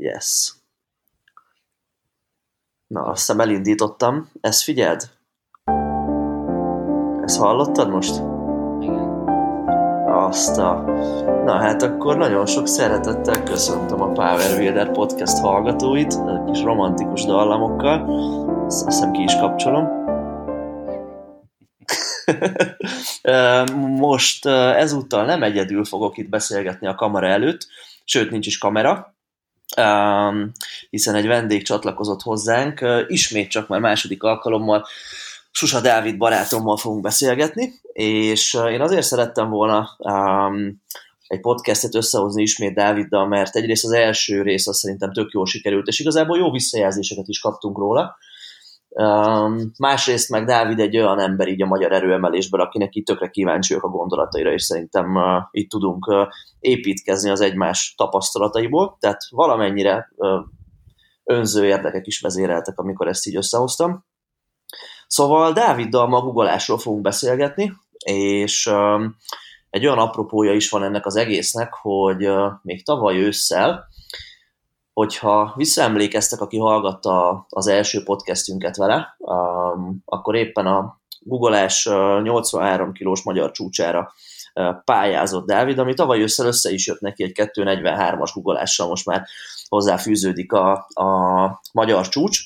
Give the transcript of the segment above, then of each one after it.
Yes. Na, azt hiszem elindítottam. Ezt figyeld? Ezt hallottad most? Igen. Azt a... Na hát akkor nagyon sok szeretettel köszöntöm a Power Builder podcast hallgatóit, a kis romantikus dallamokkal. Azt azt hiszem ki is kapcsolom. Most ezúttal nem egyedül fogok itt beszélgetni a kamera előtt, sőt nincs is kamera, hiszen egy vendég csatlakozott hozzánk, ismét csak már második alkalommal Susa Dávid barátommal fogunk beszélgetni, és én azért szerettem volna egy podcastet összehozni ismét Dáviddal, mert egyrészt az első rész az szerintem tök jól sikerült, és igazából jó visszajelzéseket is kaptunk róla, Um, másrészt meg Dávid egy olyan ember így a magyar erőemelésben, akinek itt tökre kíváncsiak a gondolataira, és szerintem uh, itt tudunk uh, építkezni az egymás tapasztalataiból, tehát valamennyire uh, önző érdekek is vezéreltek, amikor ezt így összehoztam. Szóval Dáviddal ma googolásról fogunk beszélgetni, és um, egy olyan apropója is van ennek az egésznek, hogy uh, még tavaly ősszel hogyha visszaemlékeztek, aki hallgatta az első podcastünket vele, um, akkor éppen a googleás 83 kilós magyar csúcsára pályázott Dávid, ami tavaly ősszel össze is jött neki egy 243-as googleással, most már hozzáfűződik a, a magyar csúcs,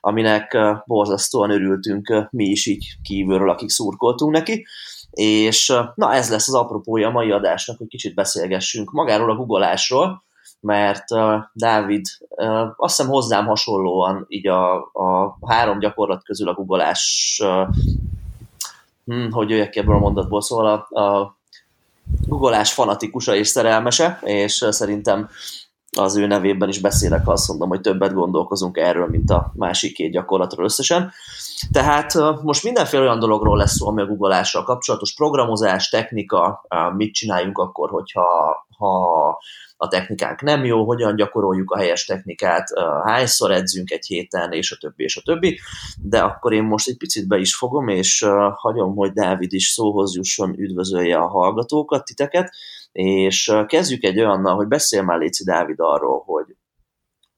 aminek borzasztóan örültünk mi is így kívülről, akik szurkoltunk neki, és na ez lesz az apropója a mai adásnak, hogy kicsit beszélgessünk magáról a googleásról, mert uh, Dávid uh, azt hiszem hozzám hasonlóan így a, a három gyakorlat közül a googleás, uh, hm, hogy jöjjek ki ebből a mondatból, szóval a, a googleás fanatikusa és szerelmese, és szerintem az ő nevében is beszélek, ha azt mondom, hogy többet gondolkozunk erről, mint a másik két gyakorlatról összesen. Tehát most mindenféle olyan dologról lesz szó, ami a googleással kapcsolatos, programozás, technika, mit csináljunk akkor, hogyha ha a technikánk nem jó, hogyan gyakoroljuk a helyes technikát, hányszor edzünk egy héten, és a többi, és a többi. De akkor én most egy picit be is fogom, és hagyom, hogy Dávid is szóhoz jusson, üdvözölje a hallgatókat, titeket, és kezdjük egy olyannal, hogy beszél már Léci Dávid arról, hogy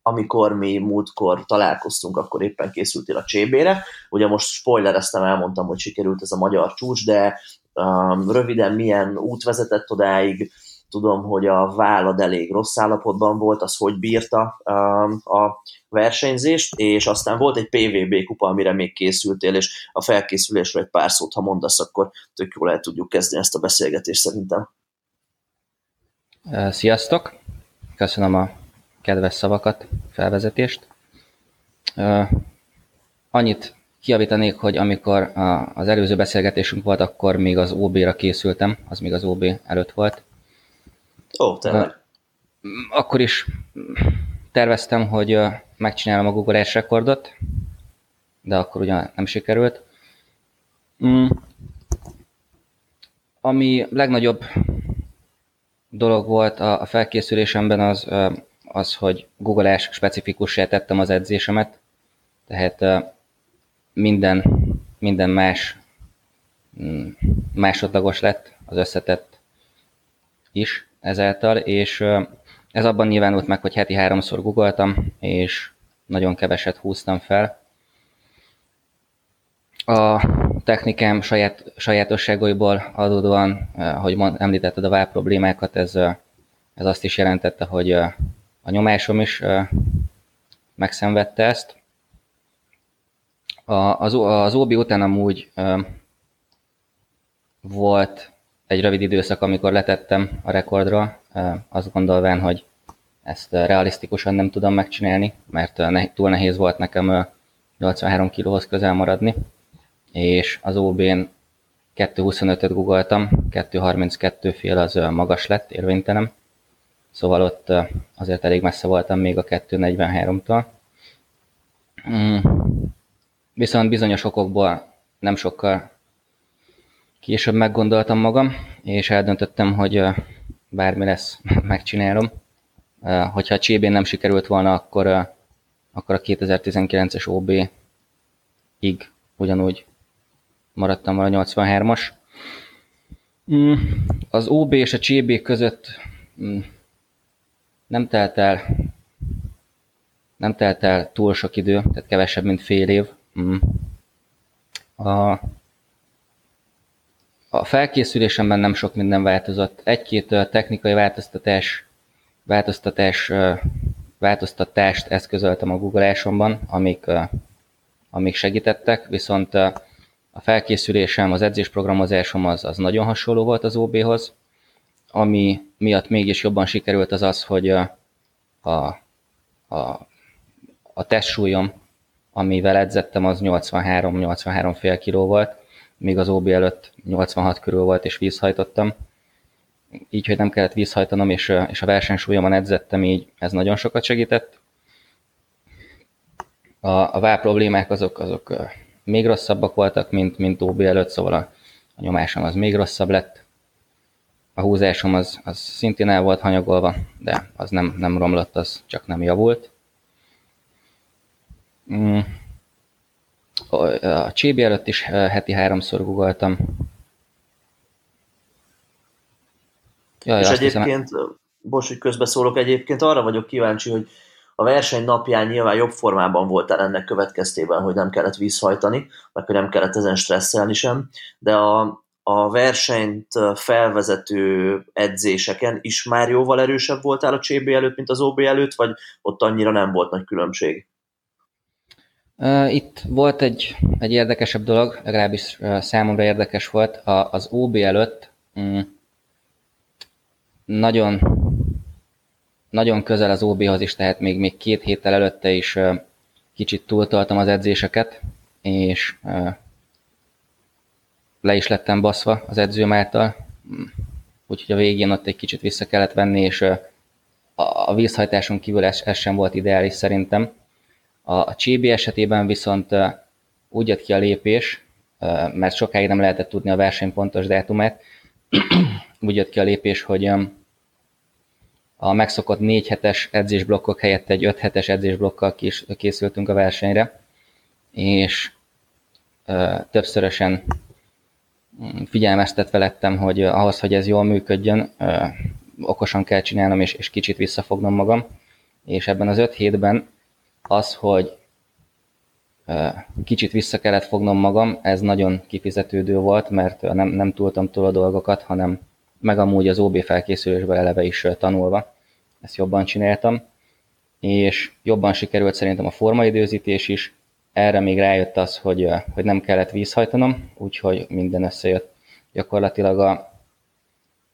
amikor mi múltkor találkoztunk, akkor éppen készültél a csébére. Ugye most spoilereztem, elmondtam, hogy sikerült ez a magyar csúcs, de um, röviden milyen út vezetett odáig, tudom, hogy a vállad elég rossz állapotban volt, az hogy bírta um, a versenyzést, és aztán volt egy PVB kupa, amire még készültél, és a felkészülésről egy pár szót, ha mondasz, akkor tök jól el tudjuk kezdeni ezt a beszélgetést szerintem. Sziasztok! Köszönöm a kedves szavakat, felvezetést. Annyit kiavítanék, hogy amikor az előző beszélgetésünk volt, akkor még az OB-ra készültem, az még az OB előtt volt, Ó, tényleg. Akkor is terveztem, hogy megcsinálom a Google Earth rekordot, de akkor ugyan nem sikerült. Mm. Ami legnagyobb dolog volt a felkészülésemben az, az hogy Google Earth specifikussá tettem az edzésemet, tehát minden, minden más mm, másodlagos lett az összetett is ezáltal, és ez abban nyilvánult meg, hogy heti háromszor googoltam, és nagyon keveset húztam fel. A technikám saját, sajátosságaiból adódóan, hogy említetted a vál problémákat, ez, ez azt is jelentette, hogy a nyomásom is megszenvedte ezt. Az, az után amúgy volt egy rövid időszak, amikor letettem a rekordról, azt gondolván, hogy ezt realisztikusan nem tudom megcsinálni, mert túl nehéz volt nekem 83 kilóhoz közel maradni, és az OB-n 2.25-öt googoltam, 2.32 fél az magas lett, érvénytelen, szóval ott azért elég messze voltam még a 2.43-tól. Mm. Viszont bizonyos okokból nem sokkal Később meggondoltam magam, és eldöntöttem, hogy bármi lesz, megcsinálom. Hogyha a Csébén nem sikerült volna, akkor, akkor a 2019-es OB-ig ugyanúgy maradtam volna 83-as. Mm, az OB és a CB között mm, nem telt el nem telt el túl sok idő, tehát kevesebb, mint fél év. Mm. A, a felkészülésemben nem sok minden változott. Egy-két technikai változtatás, változtatás, változtatást eszközöltem a Google-ásomban, amik, amik segítettek, viszont a felkészülésem, az edzésprogramozásom az, az nagyon hasonló volt az OB-hoz. Ami miatt mégis jobban sikerült az az, hogy a, a, a, a testsúlyom, amivel edzettem, az 83-83 fél kiló volt, míg az OB előtt 86 körül volt, és vízhajtottam. Így, hogy nem kellett vízhajtanom, és, és a versenysúlyomon edzettem, így ez nagyon sokat segített. A, a vár problémák azok, azok még rosszabbak voltak, mint, mint OB előtt, szóval a, a nyomásom az még rosszabb lett. A húzásom az, az szintén el volt hanyagolva, de az nem, nem romlott, az csak nem javult. Mm. A Csébi előtt is heti háromszor googoltam. Jaj, és egyébként, hiszem... bocs, hogy közbeszólok, egyébként arra vagyok kíváncsi, hogy a verseny napján nyilván jobb formában voltál ennek következtében, hogy nem kellett vízhajtani, meg hogy nem kellett ezen stresszelni sem, de a, a versenyt felvezető edzéseken is már jóval erősebb voltál a CB előtt, mint az OB előtt, vagy ott annyira nem volt nagy különbség? Itt volt egy, egy érdekesebb dolog, legalábbis számomra érdekes volt. Az OB előtt mm, nagyon, nagyon közel az OB-hoz is, tehát még, még két héttel előtte is kicsit túltoltam az edzéseket, és le is lettem baszva az edzőm által, úgyhogy a végén ott egy kicsit vissza kellett venni, és a vízhajtáson kívül ez, ez sem volt ideális szerintem. A, a Csébi esetében viszont úgy jött ki a lépés, mert sokáig nem lehetett tudni a verseny pontos dátumát, úgy jött ki a lépés, hogy a megszokott 4 hetes edzésblokkok helyett egy 5 hetes edzésblokkal készültünk a versenyre, és többszörösen figyelmeztetve lettem, hogy ahhoz, hogy ez jól működjön, okosan kell csinálnom, és, és kicsit visszafognom magam. És ebben az öt hétben az, hogy kicsit vissza kellett fognom magam, ez nagyon kifizetődő volt, mert nem, nem túltam túl a dolgokat, hanem meg amúgy az OB felkészülésben eleve is tanulva. Ezt jobban csináltam, és jobban sikerült szerintem a formaidőzítés is, erre még rájött az, hogy, hogy nem kellett vízhajtanom, úgyhogy minden összejött. Gyakorlatilag a,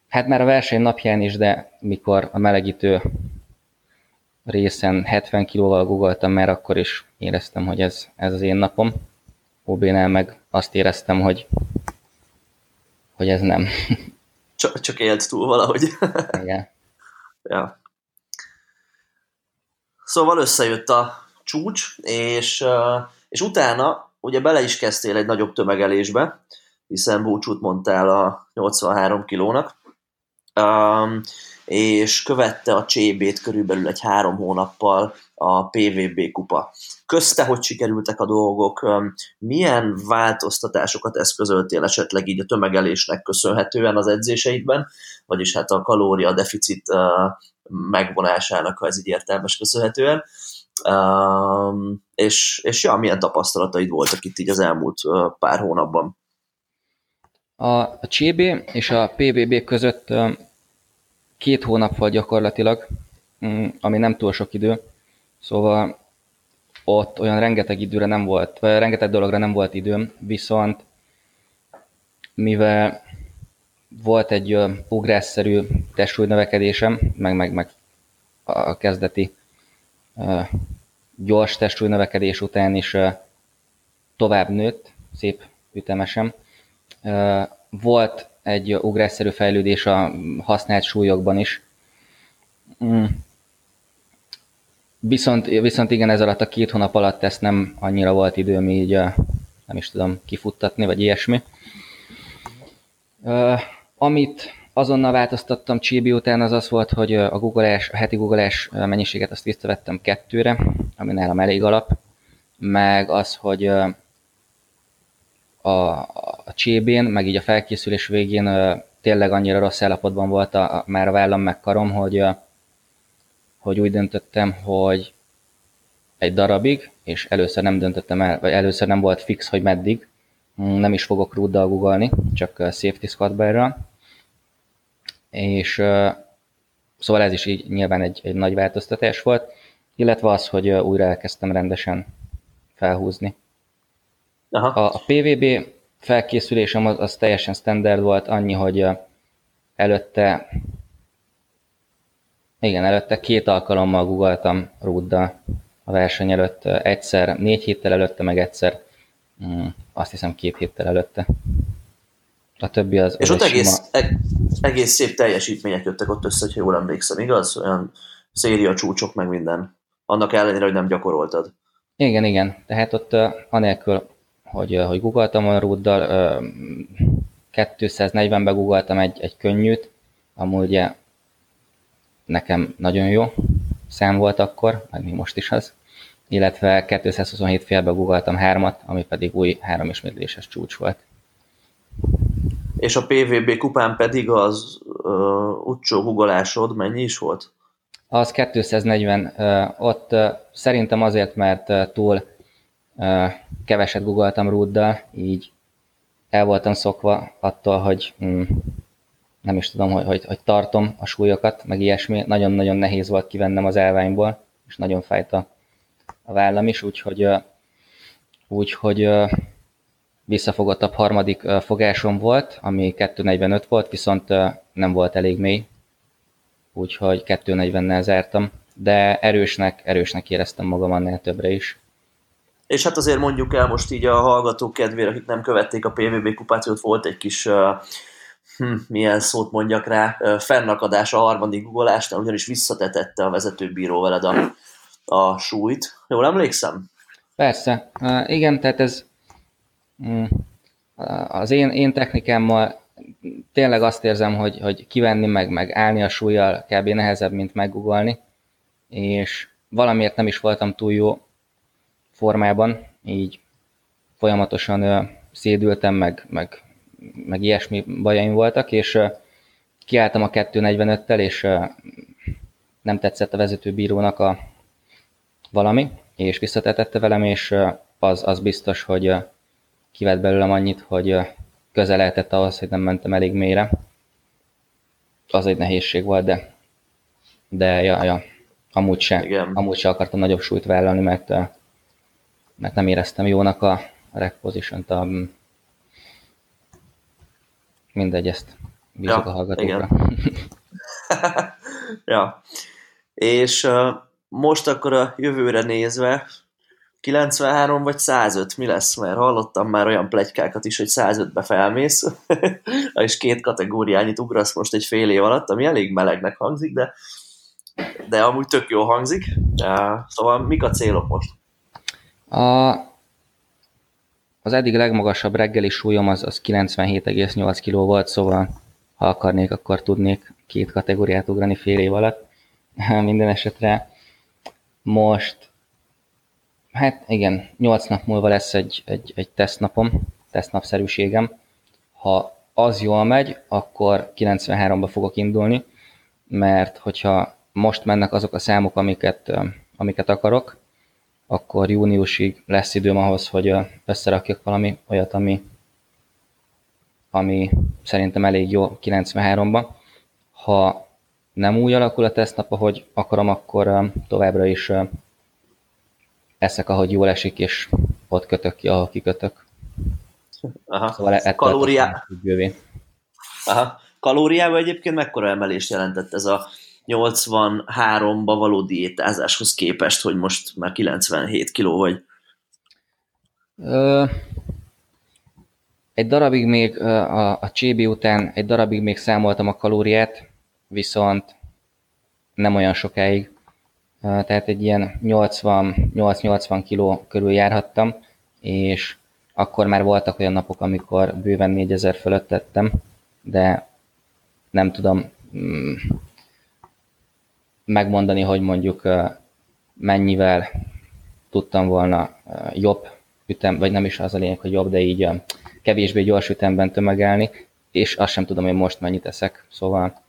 hát már a verseny napján is, de mikor a melegítő részen 70 kilóval googoltam, mert akkor is éreztem, hogy ez, ez az én napom. OB-nál meg azt éreztem, hogy, hogy ez nem. Csak, csak élt túl valahogy. Igen. ja. Szóval összejött a csúcs, és, és utána ugye bele is kezdtél egy nagyobb tömegelésbe, hiszen búcsút mondtál a 83 kilónak, um, és követte a csébét körülbelül egy három hónappal a PVB kupa. Közte, hogy sikerültek a dolgok, milyen változtatásokat eszközöltél esetleg így a tömegelésnek köszönhetően az edzéseidben, vagyis hát a kalória deficit megvonásának, ha ez így értelmes köszönhetően, és, és ja, milyen tapasztalataid voltak itt így az elmúlt pár hónapban? A, a CB és a PBB között két hónap volt gyakorlatilag, um, ami nem túl sok idő, szóval ott olyan rengeteg időre nem volt, vagy rengeteg dologra nem volt időm, viszont mivel volt egy ugrásszerű testsúlynövekedésem, meg, meg, meg a kezdeti gyors testsúlynövekedés után is tovább nőtt, szép ütemesen. Volt egy ugrásszerű fejlődés a használt súlyokban is. Mm. Viszont, viszont igen, ez alatt a két hónap alatt ezt nem annyira volt időm így, nem is tudom, kifuttatni, vagy ilyesmi. Amit azonnal változtattam Chibi után, az az volt, hogy a googleás, a heti googleás mennyiséget azt visszavettem kettőre, ami nálam elég alap, meg az, hogy a, a csébén, meg így a felkészülés végén tényleg annyira rossz állapotban volt a, már a vállam meg karom, hogy, hogy úgy döntöttem, hogy egy darabig, és először nem döntöttem el, vagy először nem volt fix, hogy meddig, nem is fogok rúddal googolni, csak safety squad és szóval ez is így nyilván egy, egy nagy változtatás volt, illetve az, hogy újra elkezdtem rendesen felhúzni. Aha. A, a PVB felkészülésem az, az teljesen standard volt, annyi, hogy előtte igen, előtte két alkalommal googoltam rúddal a verseny előtt. Egyszer négy héttel előtte, meg egyszer mm, azt hiszem két héttel előtte. A többi az... És ott egész, sima... eg, egész szép teljesítmények jöttek ott össze, ha jól emlékszem, igaz? Olyan széria csúcsok, meg minden. Annak ellenére, hogy nem gyakoroltad. Igen, igen. Tehát ott uh, anélkül, hogy, uh, hogy googoltam a rúddal, uh, 240-ben googoltam egy, egy könnyűt, amúgy ugye nekem nagyon jó szám volt akkor, meg még most is az, illetve 227 félbe googoltam hármat, ami pedig új három ismétléses csúcs volt. És a PVB kupán pedig az uh, utcsó googolásod mennyi is volt? Az 240. Uh, ott uh, szerintem azért, mert uh, túl uh, keveset googoltam rúddal, így el voltam szokva attól, hogy mm, nem is tudom, hogy, hogy, hogy tartom a súlyokat, meg ilyesmi. Nagyon-nagyon nehéz volt kivennem az elványból, és nagyon fájt a, a vállam is, úgyhogy, úgyhogy visszafogottabb harmadik fogásom volt, ami 245 volt, viszont nem volt elég mély, úgyhogy 240-nel zártam, de erősnek, erősnek éreztem magam annál többre is. És hát azért mondjuk el most így a hallgatók kedvére, akik nem követték a PVB kupációt, volt egy kis hm, milyen szót mondjak rá, fennakadás a harmadik googolásnál, ugyanis visszatetette a vezetőbíró veled a, a súlyt. Jól emlékszem? Persze. Uh, igen, tehát ez um, az én, én technikámmal tényleg azt érzem, hogy, hogy kivenni meg, meg állni a súlyjal kb. nehezebb, mint meggugolni, és valamiért nem is voltam túl jó formában, így folyamatosan uh, szédültem, meg, meg meg ilyesmi bajaim voltak, és kiálltam a 245-tel, és nem tetszett a vezetőbírónak a valami, és visszatetette velem, és az, az biztos, hogy kivett belőlem annyit, hogy közel lehetett ahhoz, hogy nem mentem elég mélyre. Az egy nehézség volt, de, de ja, ja, amúgy se, Igen. amúgy se akartam nagyobb súlyt vállalni, mert, mert nem éreztem jónak a position a Mindegy, ezt bízok ja, a hallgatókra. ja. És uh, most akkor a jövőre nézve 93 vagy 105 mi lesz? Mert hallottam már olyan plegykákat is, hogy 105-be felmész, és két kategóriányit ugrasz most egy fél év alatt, ami elég melegnek hangzik, de, de amúgy tök jó hangzik. Szóval mik a célok most? A, az eddig legmagasabb reggeli súlyom az, az 97,8 kg volt, szóval ha akarnék, akkor tudnék két kategóriát ugrani fél év alatt. Minden esetre most, hát igen, 8 nap múlva lesz egy, egy, egy tesztnapom, tesztnapszerűségem. Ha az jól megy, akkor 93-ba fogok indulni, mert hogyha most mennek azok a számok, amiket, amiket akarok, akkor júniusig lesz időm ahhoz, hogy összerakjak valami olyat, ami, ami szerintem elég jó 93-ban. Ha nem úgy alakul a tesztnap, ahogy akarom, akkor továbbra is eszek, ahogy jól esik, és ott kötök ki, ahol kikötök. Aha. Szóval Kalóriá... Aha. Kalóriában egyébként mekkora emelést jelentett ez a 83-ba való diétázáshoz képest, hogy most már 97 kiló vagy? Ö, egy darabig még a, a csébi után egy darabig még számoltam a kalóriát, viszont nem olyan sokáig. Tehát egy ilyen 80-80 kiló körül járhattam, és akkor már voltak olyan napok, amikor bőven 4000 fölött tettem, de nem tudom, mm, megmondani, hogy mondjuk mennyivel tudtam volna jobb ütem, vagy nem is az a lényeg, hogy jobb, de így kevésbé gyors ütemben tömegelni, és azt sem tudom, hogy most mennyit teszek, szóval...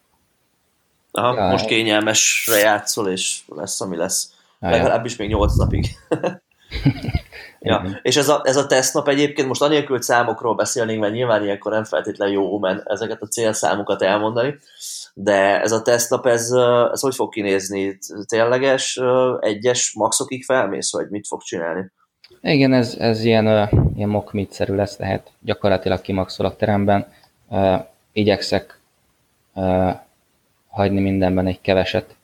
Aha, ja, most kényelmesre játszol, és lesz, ami lesz. Ah, Legalábbis még 8 napig. ja. És ez a, ez a tesztnap egyébként most anélkül, számokról beszélnénk, mert nyilván ilyenkor nem feltétlenül jó, mert ezeket a célszámokat elmondani, de ez a tesztnap, ez, ez hogy fog kinézni? Tényleges egyes maxokig felmész, vagy mit fog csinálni? Igen, ez, ez ilyen, ilyen mock szerű lesz, tehát gyakorlatilag kimaxolok teremben. Uh, igyekszek hagyni mindenben egy keveset.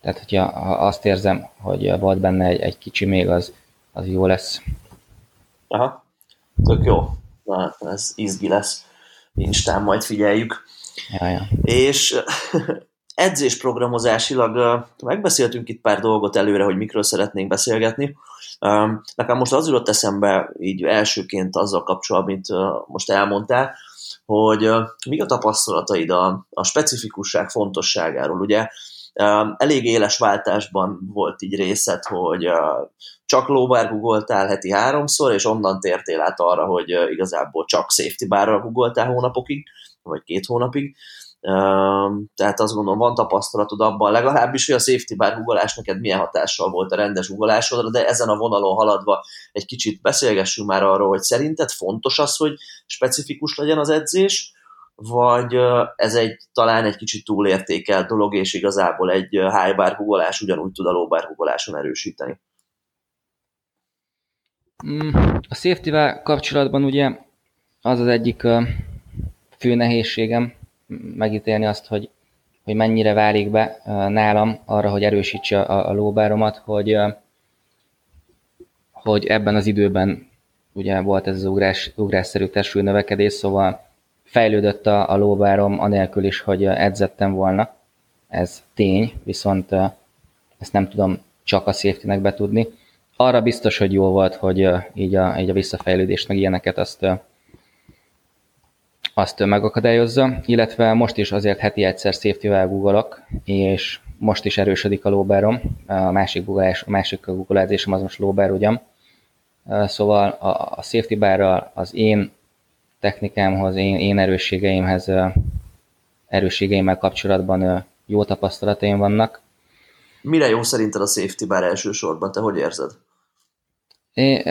Tehát, hogyha ha azt érzem, hogy volt benne egy, egy kicsi még, az, az jó lesz. Aha, tök jó. Na, ez izgi lesz. Instán majd figyeljük. Ja, ja. És edzésprogramozásilag megbeszéltünk itt pár dolgot előre, hogy mikről szeretnénk beszélgetni. Nekem most az jutott eszembe így elsőként azzal kapcsolatban, mint most elmondtál, hogy mi a tapasztalataid a, a specifikusság fontosságáról. Ugye elég éles váltásban volt így részed, hogy csak lóbár googoltál heti háromszor, és onnan tértél át arra, hogy igazából csak safety bárral googoltál hónapokig, vagy két hónapig. Tehát azt gondolom, van tapasztalatod abban legalábbis, hogy a safety bar googolás neked milyen hatással volt a rendes googolásodra, de ezen a vonalon haladva egy kicsit beszélgessünk már arról, hogy szerinted fontos az, hogy specifikus legyen az edzés, vagy ez egy talán egy kicsit túlértékelt dolog, és igazából egy high bar googolás ugyanúgy tud a low bar googoláson erősíteni? Mm, a safety kapcsolatban ugye az az egyik fő nehézségem, megítélni azt, hogy, hogy mennyire válik be nálam arra, hogy erősítse a, a lóbáromat, hogy, hogy ebben az időben ugye volt ez az ugrás, ugrásszerű testű növekedés, szóval fejlődött a, a lóbárom anélkül is, hogy edzettem volna. Ez tény, viszont ezt nem tudom csak a safety-nek betudni. Arra biztos, hogy jó volt, hogy így a, így a visszafejlődést, meg ilyeneket azt azt megakadályozza, illetve most is azért heti egyszer safety-vel googolok, és most is erősödik a lóbárom, a másik, googolás, a másik googolázésem az most lóbár ugyan. Szóval a, a safety bárral az én technikámhoz, én, én erősségeimhez, erősségeimmel kapcsolatban jó tapasztalataim vannak. Mire jó szerinted a safety bar elsősorban? Te hogy érzed? É,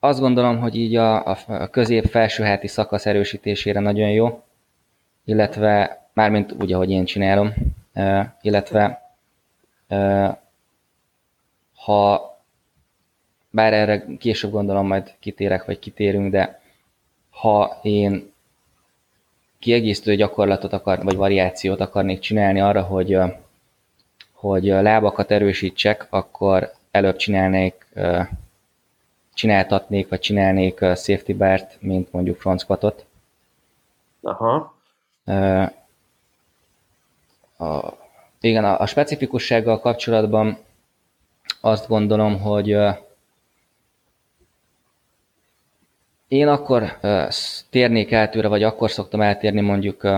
azt gondolom, hogy így a, a közép-felsőháti szakasz erősítésére nagyon jó, illetve mármint úgy, ahogy én csinálom, illetve ha bár erre később gondolom majd kitérek, vagy kitérünk, de ha én kiegészítő gyakorlatot akar, vagy variációt akarnék csinálni arra, hogy, hogy lábakat erősítsek, akkor előbb csinálnék csináltatnék, vagy csinálnék safety bart, mint mondjuk front squatot. Aha. A, igen, a, a specifikussággal kapcsolatban azt gondolom, hogy én akkor térnék el tőle, vagy akkor szoktam eltérni mondjuk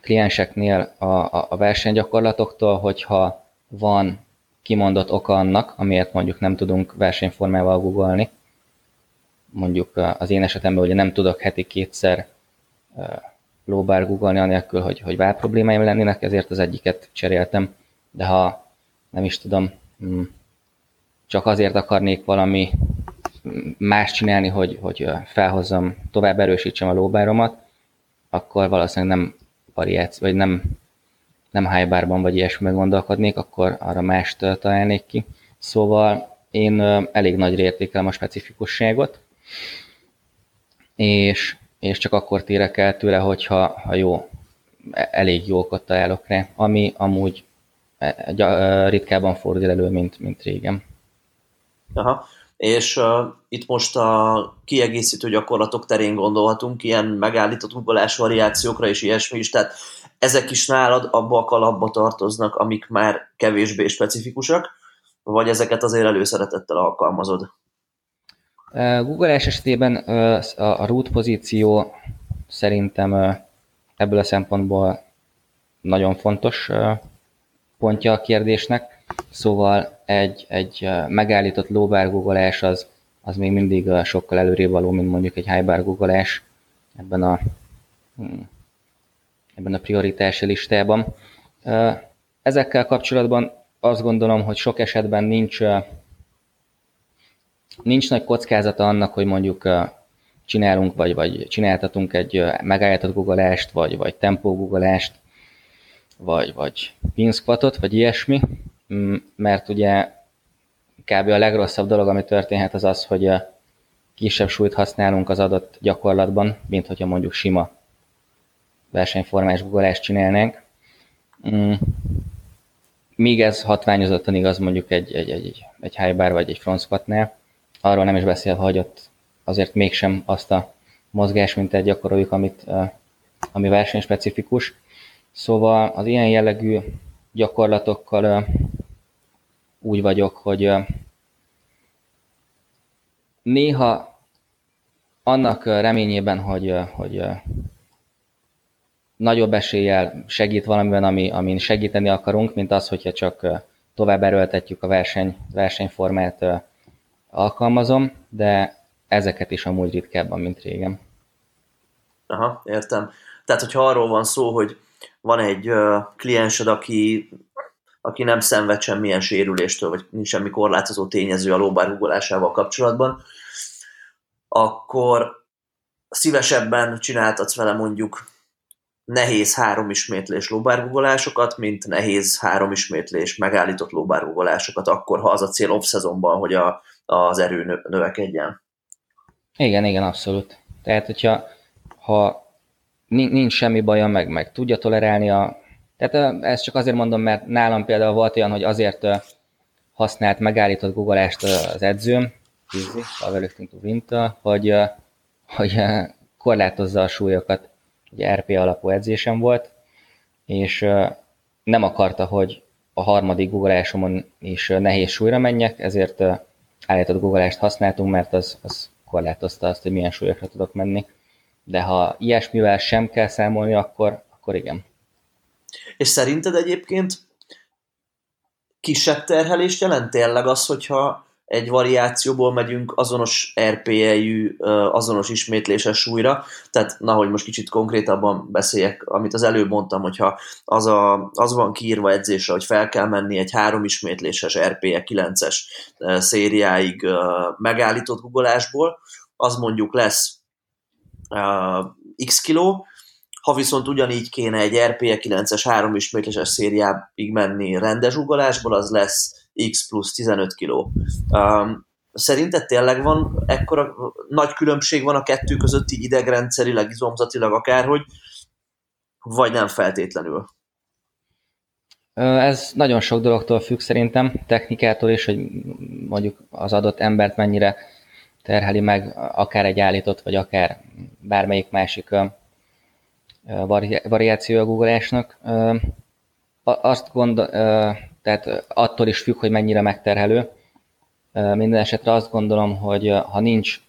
klienseknél a, a, a versenygyakorlatoktól, hogyha van kimondott oka annak, amiért mondjuk nem tudunk versenyformával googolni. Mondjuk az én esetemben ugye nem tudok heti kétszer lóbár googolni, anélkül, hogy, hogy vár problémáim lennének, ezért az egyiket cseréltem. De ha nem is tudom, mm, csak azért akarnék valami más csinálni, hogy, hogy felhozzam, tovább erősítsem a lóbáromat, akkor valószínűleg nem variáció, vagy nem nem high barban vagy ilyesmi gondolkodnék, akkor arra mást találnék ki. Szóval én elég nagy értékelem a specifikusságot, és, és csak akkor térek el tőle, hogyha ha jó, e, elég jókat találok rá, ami amúgy e, ritkában fordul elő, mint, mint régen. Aha. És uh, itt most a kiegészítő gyakorlatok terén gondolhatunk ilyen megállított variációkra és ilyesmi is, tehát ezek is nálad abba a kalapba tartoznak, amik már kevésbé specifikusak, vagy ezeket azért előszeretettel alkalmazod? Google esetében a root pozíció szerintem ebből a szempontból nagyon fontos pontja a kérdésnek. Szóval egy, egy megállított low bar googolás az, az még mindig sokkal előrébb való, mint mondjuk egy high bar googolás ebben a hmm, ebben a prioritási listában. Ezekkel kapcsolatban azt gondolom, hogy sok esetben nincs, nincs nagy kockázata annak, hogy mondjuk csinálunk, vagy, vagy csináltatunk egy megállított guggolást, vagy, vagy tempó guggolást, vagy, vagy pinsquatot, vagy ilyesmi, mert ugye kb. a legrosszabb dolog, ami történhet, az az, hogy kisebb súlyt használunk az adott gyakorlatban, mint hogyha mondjuk sima versenyformás guggolást csinálnánk. Míg ez hatványozottan igaz mondjuk egy, egy, egy, egy high bar vagy egy front squatnál, arról nem is beszél, hogy ott azért mégsem azt a mozgásmintát gyakoroljuk, amit, ami versenyspecifikus. Szóval az ilyen jellegű gyakorlatokkal úgy vagyok, hogy néha annak reményében, hogy, hogy nagyobb eséllyel segít valamiben, ami, amin segíteni akarunk, mint az, hogyha csak tovább erőltetjük a verseny, versenyformát alkalmazom, de ezeket is amúgy ritkábban, mint régen. Aha, értem. Tehát, hogyha arról van szó, hogy van egy uh, kliensed, aki, aki nem szenved semmilyen sérüléstől, vagy nincs semmi korlátozó tényező a lóbárhugolásával kapcsolatban, akkor szívesebben csináltatsz vele mondjuk nehéz három ismétlés lóbárgugolásokat, mint nehéz három ismétlés megállított lóbárgugolásokat, akkor, ha az a cél off-szezonban, hogy a, az erő növekedjen. Igen, igen, abszolút. Tehát, hogyha ha nincs semmi baja, meg, meg tudja tolerálni a... Tehát ezt csak azért mondom, mert nálam például volt olyan, hogy azért használt megállított guggolást az edzőm, Powerlifting to Winter, hogy, hogy korlátozza a súlyokat ugye RP alapú edzésem volt, és nem akarta, hogy a harmadik googleásomon is nehéz súlyra menjek, ezért állított google használtunk, mert az, az korlátozta azt, hogy milyen súlyokra tudok menni. De ha ilyesmivel sem kell számolni, akkor, akkor igen. És szerinted egyébként kisebb terhelést jelent tényleg az, hogyha egy variációból megyünk azonos RPE-jű, azonos ismétléses súlyra, tehát na, hogy most kicsit konkrétabban beszéljek, amit az előbb mondtam, hogyha az, a, az van kiírva edzésre, hogy fel kell menni egy három ismétléses RPE 9-es szériáig megállított guggolásból, az mondjuk lesz x kiló, ha viszont ugyanígy kéne egy RPE 9-es három ismétléses szériáig menni rendes ugolásból, az lesz X plusz 15 kiló. Um, szerinted tényleg van ekkora nagy különbség van a kettő között így idegrendszerileg, izomzatilag akárhogy, vagy nem feltétlenül? Ez nagyon sok dologtól függ szerintem, technikától is, hogy mondjuk az adott embert mennyire terheli meg akár egy állított, vagy akár bármelyik másik variáció a googleásnak. Azt gondol, tehát attól is függ, hogy mennyire megterhelő. Minden esetre azt gondolom, hogy ha nincs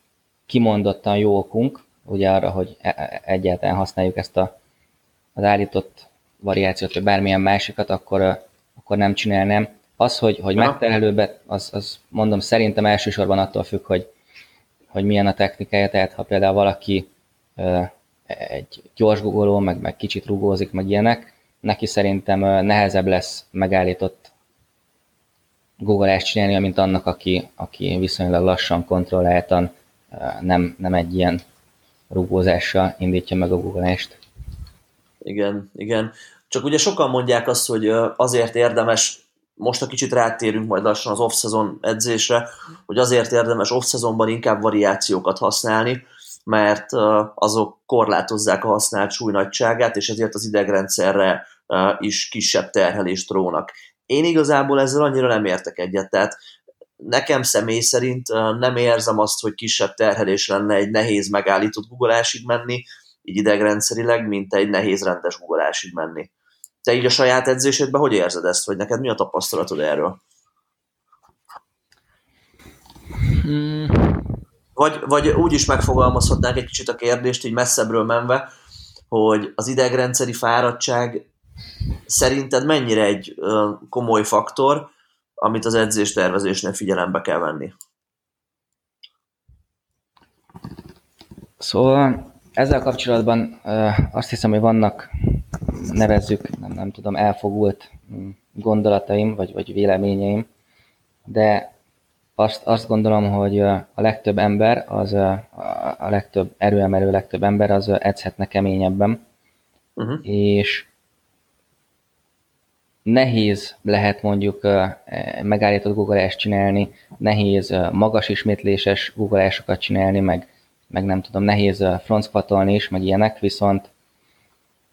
kimondottan jó okunk, ugye arra, hogy e, e, egyáltalán használjuk ezt a, az állított variációt, vagy bármilyen másikat, akkor, akkor nem csinálnám. Az, hogy, hogy megterhelőbe, az, az mondom, szerintem elsősorban attól függ, hogy, hogy milyen a technikája, tehát ha például valaki egy gyors googoló, meg, meg kicsit rugózik, meg ilyenek, neki szerintem nehezebb lesz megállított googolást csinálni, mint annak, aki, aki viszonylag lassan, kontrolláltan nem, nem egy ilyen rugózással indítja meg a googolást. Igen, igen. Csak ugye sokan mondják azt, hogy azért érdemes, most a kicsit rátérünk majd lassan az off-szezon edzésre, hogy azért érdemes off-szezonban inkább variációkat használni, mert azok korlátozzák a használt súlynagyságát, és ezért az idegrendszerre is kisebb terhelést rónak. Én igazából ezzel annyira nem értek egyet, tehát nekem személy szerint nem érzem azt, hogy kisebb terhelés lenne egy nehéz megállított guggolásig menni, így idegrendszerileg, mint egy nehéz rendes guggolásig menni. Te így a saját edzésedben hogy érzed ezt, vagy neked mi a tapasztalatod erről? Hmm. Vagy, vagy úgy is megfogalmazhatnánk egy kicsit a kérdést, így messzebbről menve, hogy az idegrendszeri fáradtság Szerinted mennyire egy komoly faktor, amit az edzéstervezésnél figyelembe kell venni? Szóval ezzel kapcsolatban azt hiszem, hogy vannak, nevezzük, nem, nem tudom, elfogult mm, gondolataim, vagy, vagy véleményeim, de azt, azt gondolom, hogy a legtöbb ember, az a legtöbb erőemelő legtöbb ember, az edzhetne keményebben, uh-huh. és nehéz lehet mondjuk megállított guggolást csinálni, nehéz magas ismétléses guggolásokat csinálni, meg, meg nem tudom, nehéz frontsquatolni is, meg ilyenek, viszont,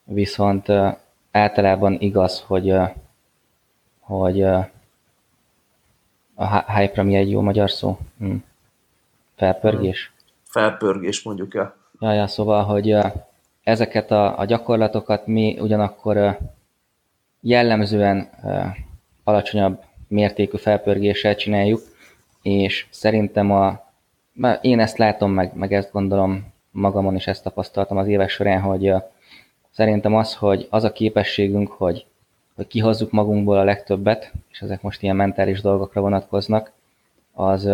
viszont általában igaz, hogy, hogy a hype mi egy jó magyar szó? Hm. Felpörgés? Felpörgés mondjuk, ja. Ja, ja, szóval, hogy ezeket a, a gyakorlatokat mi ugyanakkor jellemzően alacsonyabb mértékű felpörgéssel csináljuk, és szerintem a, én ezt látom, meg, meg ezt gondolom magamon is ezt tapasztaltam az évek során, hogy szerintem az, hogy az a képességünk, hogy, hogy kihozzuk magunkból a legtöbbet, és ezek most ilyen mentális dolgokra vonatkoznak, az,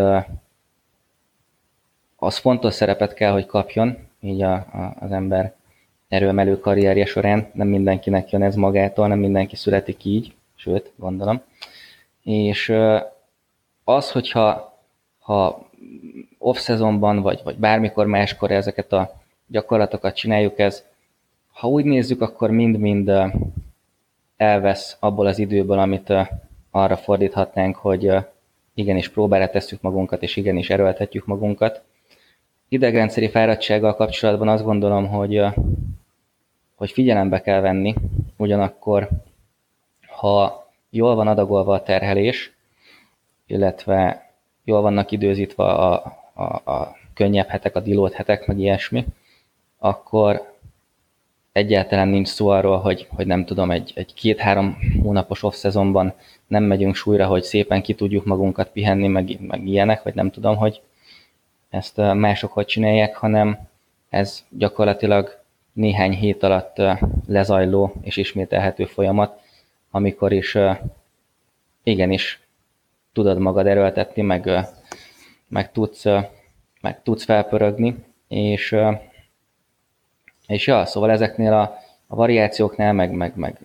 az fontos szerepet kell, hogy kapjon így a, a, az ember erőemelő karrierje során. Nem mindenkinek jön ez magától, nem mindenki születik így, sőt, gondolom. És az, hogyha ha off-szezonban, vagy, vagy bármikor máskor ezeket a gyakorlatokat csináljuk, ez, ha úgy nézzük, akkor mind-mind elvesz abból az időből, amit arra fordíthatnánk, hogy igenis próbára tesszük magunkat, és igenis erőltetjük magunkat. Idegrendszeri fáradtsággal kapcsolatban azt gondolom, hogy, hogy figyelembe kell venni, ugyanakkor ha jól van adagolva a terhelés, illetve jól vannak időzítve a, a, a könnyebb hetek, a dilót hetek, meg ilyesmi, akkor egyáltalán nincs szó arról, hogy, hogy nem tudom, egy, egy két-három hónapos off-szezonban nem megyünk súlyra, hogy szépen ki tudjuk magunkat pihenni, meg, meg ilyenek, vagy nem tudom, hogy ezt mások hogy csinálják, hanem ez gyakorlatilag néhány hét alatt lezajló és ismételhető folyamat, amikor is igenis tudod magad erőltetni, meg, meg, tudsz, meg tudsz felpörögni, és és ja, szóval ezeknél a, a variációknál, meg, meg, meg,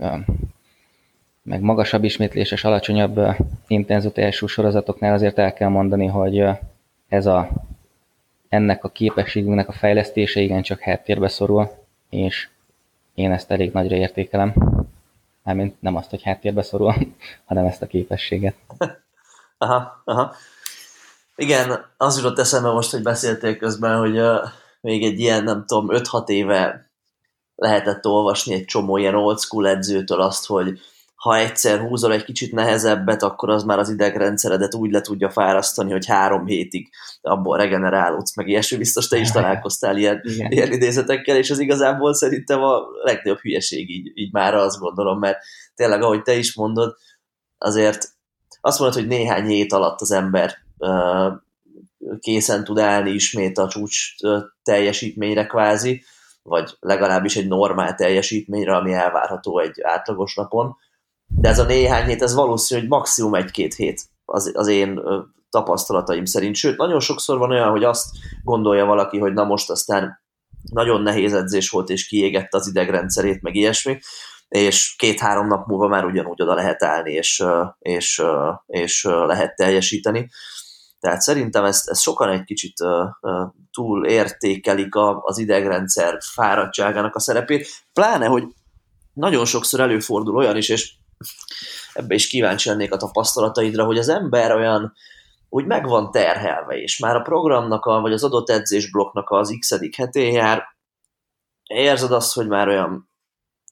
meg magasabb ismétléses, alacsonyabb intenzitású sorozatoknál azért el kell mondani, hogy ez a, ennek a képességünknek a fejlesztése igencsak háttérbe szorul, és én ezt elég nagyra értékelem. Mármint nem azt, hogy háttérbe szorul, hanem ezt a képességet. Aha, aha. Igen, az jutott eszembe most, hogy beszéltél közben, hogy még egy ilyen, nem tudom, 5-6 éve lehetett olvasni egy csomó ilyen old school edzőtől azt, hogy ha egyszer húzol egy kicsit nehezebbet, akkor az már az idegrendszeredet úgy le tudja fárasztani, hogy három hétig abból regenerálódsz, meg ilyesmi. Biztos te is találkoztál ilyen, ilyen idézetekkel, és az igazából szerintem a legnagyobb hülyeség így, így már azt gondolom, mert tényleg, ahogy te is mondod, azért azt mondod, hogy néhány hét alatt az ember uh, készen tud állni ismét a csúcs teljesítményre kvázi, vagy legalábbis egy normál teljesítményre, ami elvárható egy átlagos napon. De ez a néhány hét, ez valószínű, hogy maximum egy-két hét az, az én tapasztalataim szerint. Sőt, nagyon sokszor van olyan, hogy azt gondolja valaki, hogy na most aztán nagyon nehéz edzés volt, és kiégette az idegrendszerét, meg ilyesmi, és két-három nap múlva már ugyanúgy oda lehet állni, és, és, és lehet teljesíteni. Tehát szerintem ezt, ezt sokan egy kicsit túl értékelik az idegrendszer fáradtságának a szerepét, pláne, hogy nagyon sokszor előfordul olyan is, és ebbe is kíváncsi lennék a tapasztalataidra, hogy az ember olyan, úgy meg van terhelve, és már a programnak, a, vagy az adott edzésblokknak az x hetén jár, érzed azt, hogy már olyan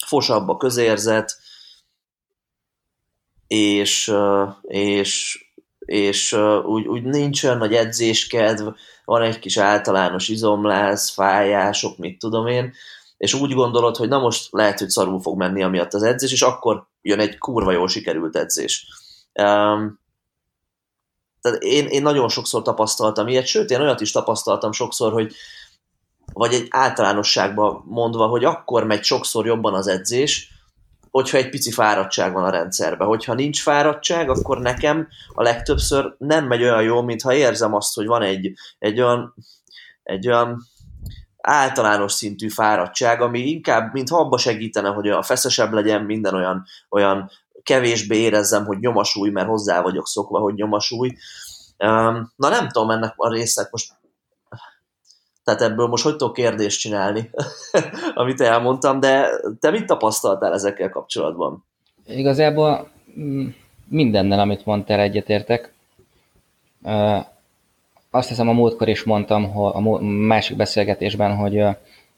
fosabb a közérzet, és, és és úgy, úgy nincs olyan nagy edzéskedv, van egy kis általános izomláz, fájások, mit tudom én, és úgy gondolod, hogy na most lehet, hogy szarul fog menni amiatt az edzés, és akkor jön egy kurva jól sikerült edzés. Um, tehát én, én nagyon sokszor tapasztaltam ilyet, sőt, én olyat is tapasztaltam sokszor, hogy vagy egy általánosságban mondva, hogy akkor megy sokszor jobban az edzés, hogyha egy pici fáradtság van a rendszerben. Hogyha nincs fáradtság, akkor nekem a legtöbbször nem megy olyan jó, mintha érzem azt, hogy van egy, egy olyan, egy olyan általános szintű fáradtság, ami inkább, mintha abba segítene, hogy olyan feszesebb legyen, minden olyan, olyan kevésbé érezzem, hogy nyomasúly, mert hozzá vagyok szokva, hogy nyomasúly. Na nem tudom ennek a résznek most tehát ebből most hogy tudok kérdést csinálni, amit elmondtam, de te mit tapasztaltál ezekkel kapcsolatban? Igazából mm, mindennel, amit mondtál, egyetértek. Azt hiszem a múltkor is mondtam hogy a másik beszélgetésben, hogy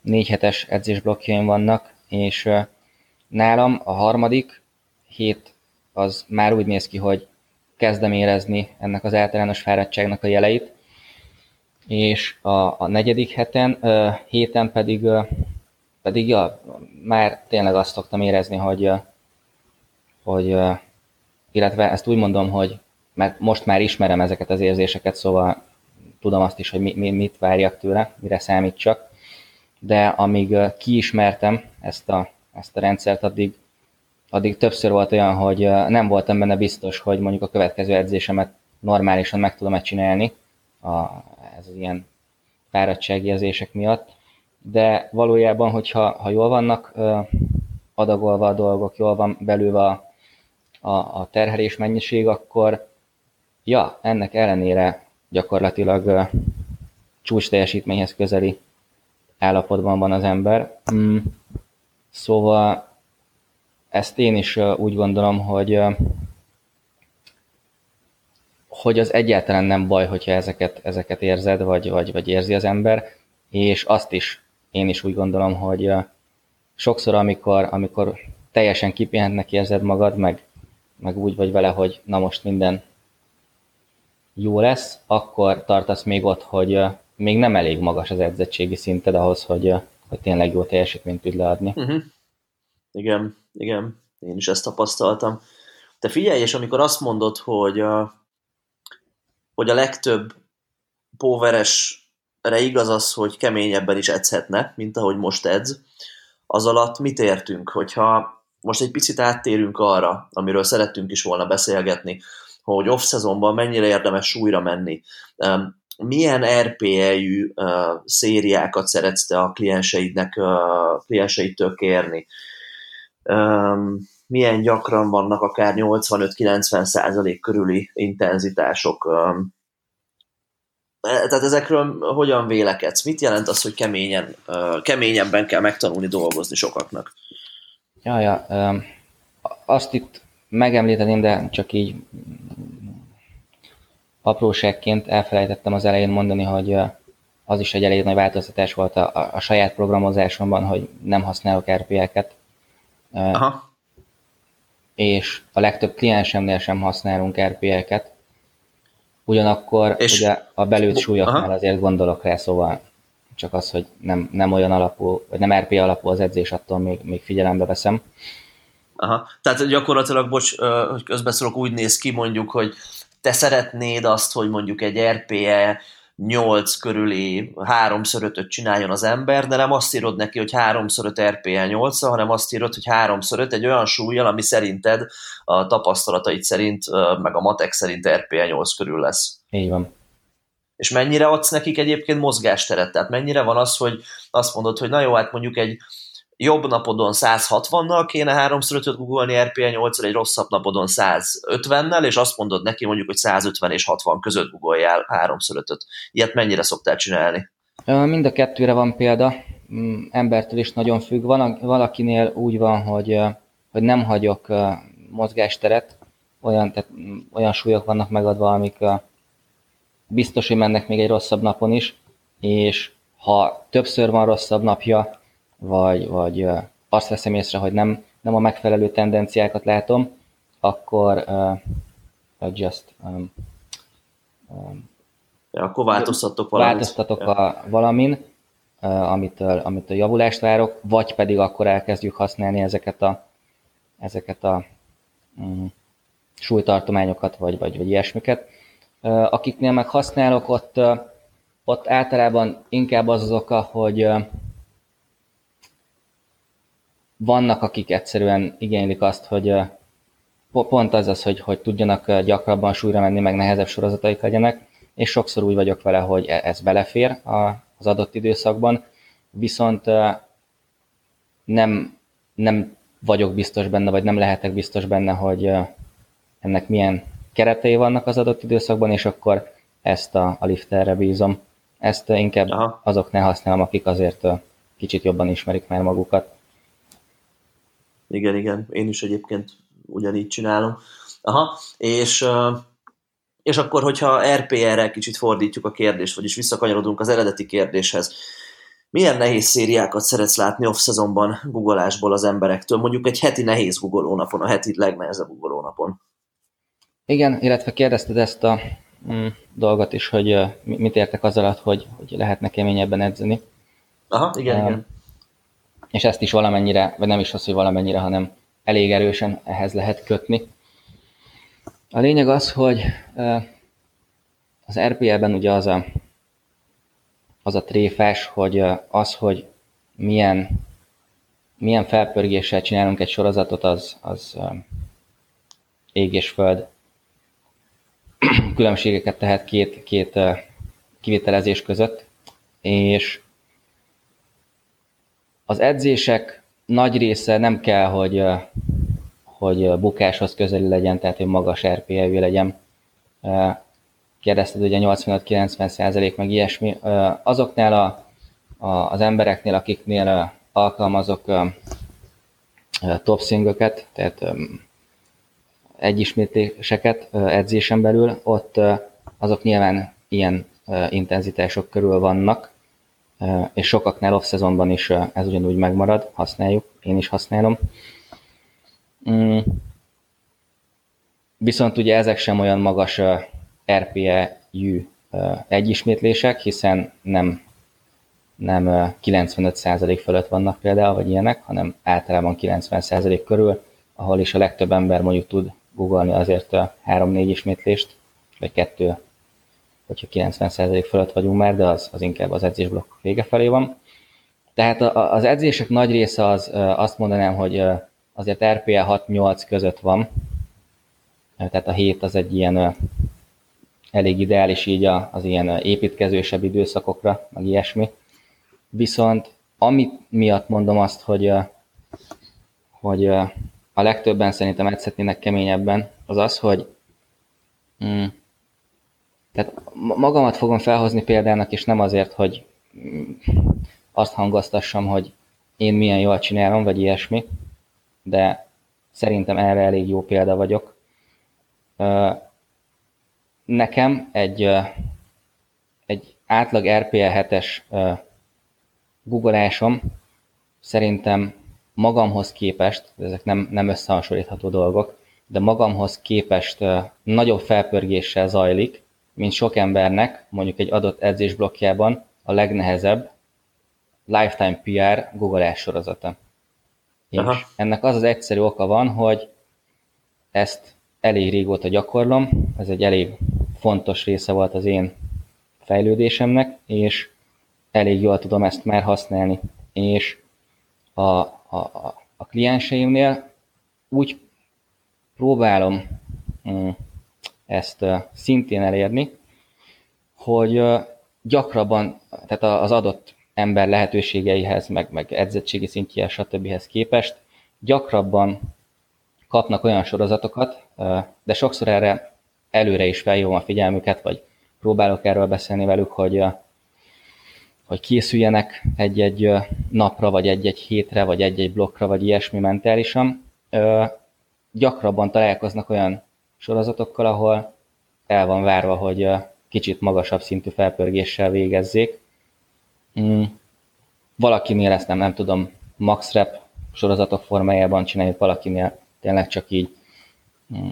négy hetes edzésblokkjaim vannak, és nálam a harmadik hét az már úgy néz ki, hogy kezdem érezni ennek az általános fáradtságnak a jeleit, és a, a negyedik heten, héten pedig, pedig ja, már tényleg azt szoktam érezni, hogy, hogy illetve ezt úgy mondom, hogy mert most már ismerem ezeket az érzéseket, szóval tudom azt is, hogy mi, mi, mit várjak tőle, mire számítsak, de amíg kiismertem ezt a, ezt a rendszert, addig, addig többször volt olyan, hogy nem voltam benne biztos, hogy mondjuk a következő edzésemet normálisan meg tudom-e csinálni, a, ez az ilyen fáradtságjelzések miatt, de valójában, hogyha ha jól vannak adagolva a dolgok, jól van belül a, a, a terhelés mennyiség, akkor ja, ennek ellenére gyakorlatilag csúcs teljesítményhez közeli állapotban van az ember. Mm. Szóval ezt én is úgy gondolom, hogy hogy az egyáltalán nem baj, hogyha ezeket, ezeket érzed, vagy, vagy, vagy érzi az ember, és azt is én is úgy gondolom, hogy sokszor, amikor, amikor teljesen kipihentnek érzed magad, meg, meg úgy vagy vele, hogy na most minden jó lesz, akkor tartasz még ott, hogy még nem elég magas az edzettségi szinted ahhoz, hogy, hogy tényleg jó teljesítményt tud leadni. Uh-huh. Igen, igen, én is ezt tapasztaltam. Te figyelj, és amikor azt mondod, hogy a, hogy a legtöbb póveresre igaz az, hogy keményebben is edzhetne, mint ahogy most edz, az alatt mit értünk, hogyha most egy picit áttérünk arra, amiről szerettünk is volna beszélgetni, hogy off-szezonban mennyire érdemes súlyra menni. Milyen RPE-jű szériákat szeretsz te a klienseidnek, klienseidtől kérni? Milyen gyakran vannak akár 85-90 százalék körüli intenzitások? E, tehát ezekről hogyan vélekedsz? Mit jelent az, hogy keményen, keményebben kell megtanulni dolgozni sokaknak? Ja, ja, azt itt megemlíteném, de csak így apróságként elfelejtettem az elején mondani, hogy az is egy elég nagy változtatás volt a, a, a saját programozásomban, hogy nem használok RPL-ket. Aha. És a legtöbb kliensemnél sem használunk RPL-ket. Ugyanakkor és ugye a belőtt súlyoknál aha. azért gondolok rá, szóval csak az, hogy nem, nem olyan alapú, vagy nem RP alapú az edzés, attól még, még figyelembe veszem. Aha. Tehát gyakorlatilag, bocs, hogy közbeszólok, úgy néz ki mondjuk, hogy te szeretnéd azt, hogy mondjuk egy RPE 8 körüli 3x5-öt csináljon az ember, de nem azt írod neki, hogy 3x5 RPE 8 hanem azt írod, hogy 3x5 egy olyan súlyjal, ami szerinted a tapasztalataid szerint, meg a matek szerint RPE 8 körül lesz. Így van. És mennyire adsz nekik egyébként mozgásteret? Tehát mennyire van az, hogy azt mondod, hogy na jó, hát mondjuk egy jobb napodon 160-nal kéne 3 5 googolni RPA 8 egy rosszabb napodon 150-nel, és azt mondod neki mondjuk, hogy 150 és 60 között googoljál 3 5 Ilyet mennyire szoktál csinálni? Mind a kettőre van példa. Mm, embertől is nagyon függ. Van, valakinél úgy van, hogy, hogy nem hagyok mozgásteret, olyan, tehát mm, olyan súlyok vannak megadva, amik biztos, hogy mennek még egy rosszabb napon is, és ha többször van rosszabb napja, vagy, vagy azt veszem észre, hogy nem, nem a megfelelő tendenciákat látom, akkor uh, adjust, um, um, ja, akkor változtatok valamit. Változtatok ja. a, valamin, uh, amitől, amitől javulást várok, vagy pedig akkor elkezdjük használni ezeket a, ezeket a um, súlytartományokat, vagy, vagy, vagy ilyesmiket. Uh, akiknél meg használok, ott, uh, ott általában inkább az az oka, hogy uh, vannak, akik egyszerűen igénylik azt, hogy pont az az, hogy, hogy tudjanak gyakrabban súlyra menni, meg nehezebb sorozataik legyenek, és sokszor úgy vagyok vele, hogy e, ez belefér az adott időszakban, viszont nem, nem vagyok biztos benne, vagy nem lehetek biztos benne, hogy ennek milyen keretei vannak az adott időszakban, és akkor ezt a, a lifterre bízom. Ezt inkább Aha. azoknál használom, akik azért kicsit jobban ismerik már magukat. Igen, igen, én is egyébként ugyanígy csinálom. Aha, és, és akkor, hogyha RPR-rel kicsit fordítjuk a kérdést, vagyis visszakanyarodunk az eredeti kérdéshez, milyen nehéz szériákat szeretsz látni off-szezonban googolásból az emberektől? Mondjuk egy heti nehéz googolónapon, a heti legnehezebb googolónapon. Igen, illetve kérdezted ezt a mm, dolgot is, hogy uh, mit értek az alatt, hogy, hogy lehetne keményebben edzeni. Aha, igen, uh, igen. És ezt is valamennyire, vagy nem is az, hogy valamennyire, hanem elég erősen ehhez lehet kötni. A lényeg az, hogy az RPL-ben ugye az a, az a tréfás, hogy az, hogy milyen, milyen felpörgéssel csinálunk egy sorozatot, az, az ég és föld különbségeket tehet két, két kivitelezés között, és az edzések nagy része nem kell, hogy, hogy bukáshoz közeli legyen, tehát hogy magas RPE-vű legyen. Kérdezted ugye 85-90 százalék, meg ilyesmi. Azoknál a, a, az embereknél, akiknél alkalmazok top tehát egyismétléseket edzésen belül, ott azok nyilván ilyen intenzitások körül vannak, és sokaknál off-szezonban is ez ugyanúgy megmarad, használjuk, én is használom. Mm. Viszont ugye ezek sem olyan magas RPE-jű egyismétlések, hiszen nem, nem 95% fölött vannak például, vagy ilyenek, hanem általában 90% körül, ahol is a legtöbb ember mondjuk tud googolni azért a 3-4 ismétlést, vagy kettő, hogyha 90% fölött vagyunk már, de az, az inkább az edzésblokk vége felé van. Tehát az edzések nagy része az, azt mondanám, hogy azért RPA 6-8 között van, tehát a 7 az egy ilyen elég ideális így az ilyen építkezősebb időszakokra, meg ilyesmi. Viszont amit miatt mondom azt, hogy, hogy a legtöbben szerintem edzhetnének keményebben, az az, hogy mm, tehát magamat fogom felhozni példának, és nem azért, hogy mm, azt hangoztassam, hogy én milyen jól csinálom, vagy ilyesmi, de szerintem erre elég jó példa vagyok. Nekem egy, egy átlag RPL 7-es googleásom szerintem magamhoz képest, ezek nem, nem összehasonlítható dolgok, de magamhoz képest nagyobb felpörgéssel zajlik, mint sok embernek mondjuk egy adott edzésblokkjában a legnehezebb Lifetime PR googleás sorozata. És Aha. ennek az az egyszerű oka van, hogy ezt elég régóta gyakorlom, ez egy elég fontos része volt az én fejlődésemnek, és elég jól tudom ezt már használni. És a, a, a klienseimnél úgy próbálom mm, ezt szintén elérni, hogy gyakrabban, tehát az adott ember lehetőségeihez, meg, meg edzettségi szintjéhez, stb. képest gyakrabban kapnak olyan sorozatokat, de sokszor erre előre is felhívom a figyelmüket, vagy próbálok erről beszélni velük, hogy hogy készüljenek egy-egy napra, vagy egy-egy hétre, vagy egy-egy blokkra, vagy ilyesmi mentálisan. Gyakrabban találkoznak olyan sorozatokkal, ahol el van várva, hogy kicsit magasabb szintű felpörgéssel végezzék. Mm. Valakinél ezt nem, nem tudom, max rep sorozatok formájában csináljuk, valakinél tényleg csak így mm,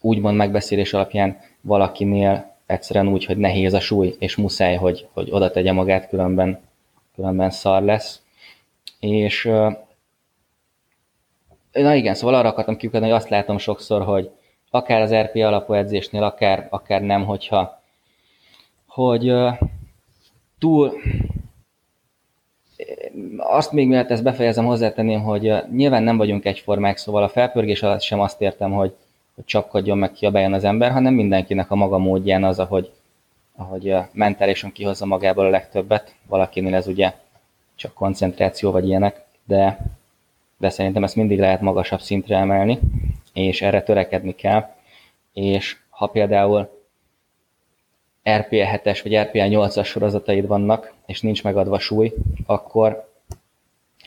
úgymond megbeszélés alapján, valakinél egyszerűen úgy, hogy nehéz a súly, és muszáj, hogy, hogy oda tegye magát, különben, különben szar lesz. És na igen, szóval arra akartam kiukadni, hogy azt látom sokszor, hogy akár az RP alapú edzésnél, akár, akár nem, hogyha hogy túl azt még miatt ezt befejezem, hozzátenném, hogy nyilván nem vagyunk egyformák, szóval a felpörgés alatt sem azt értem, hogy hogy csapkodjon meg, kiabáljon az ember, hanem mindenkinek a maga módján az, ahogy, ahogy mentálisan kihozza magából a legtöbbet. Valakinél ez ugye csak koncentráció vagy ilyenek, de de szerintem ezt mindig lehet magasabb szintre emelni, és erre törekedni kell, és ha például RPA 7-es vagy RPA 8-as sorozataid vannak, és nincs megadva súly, akkor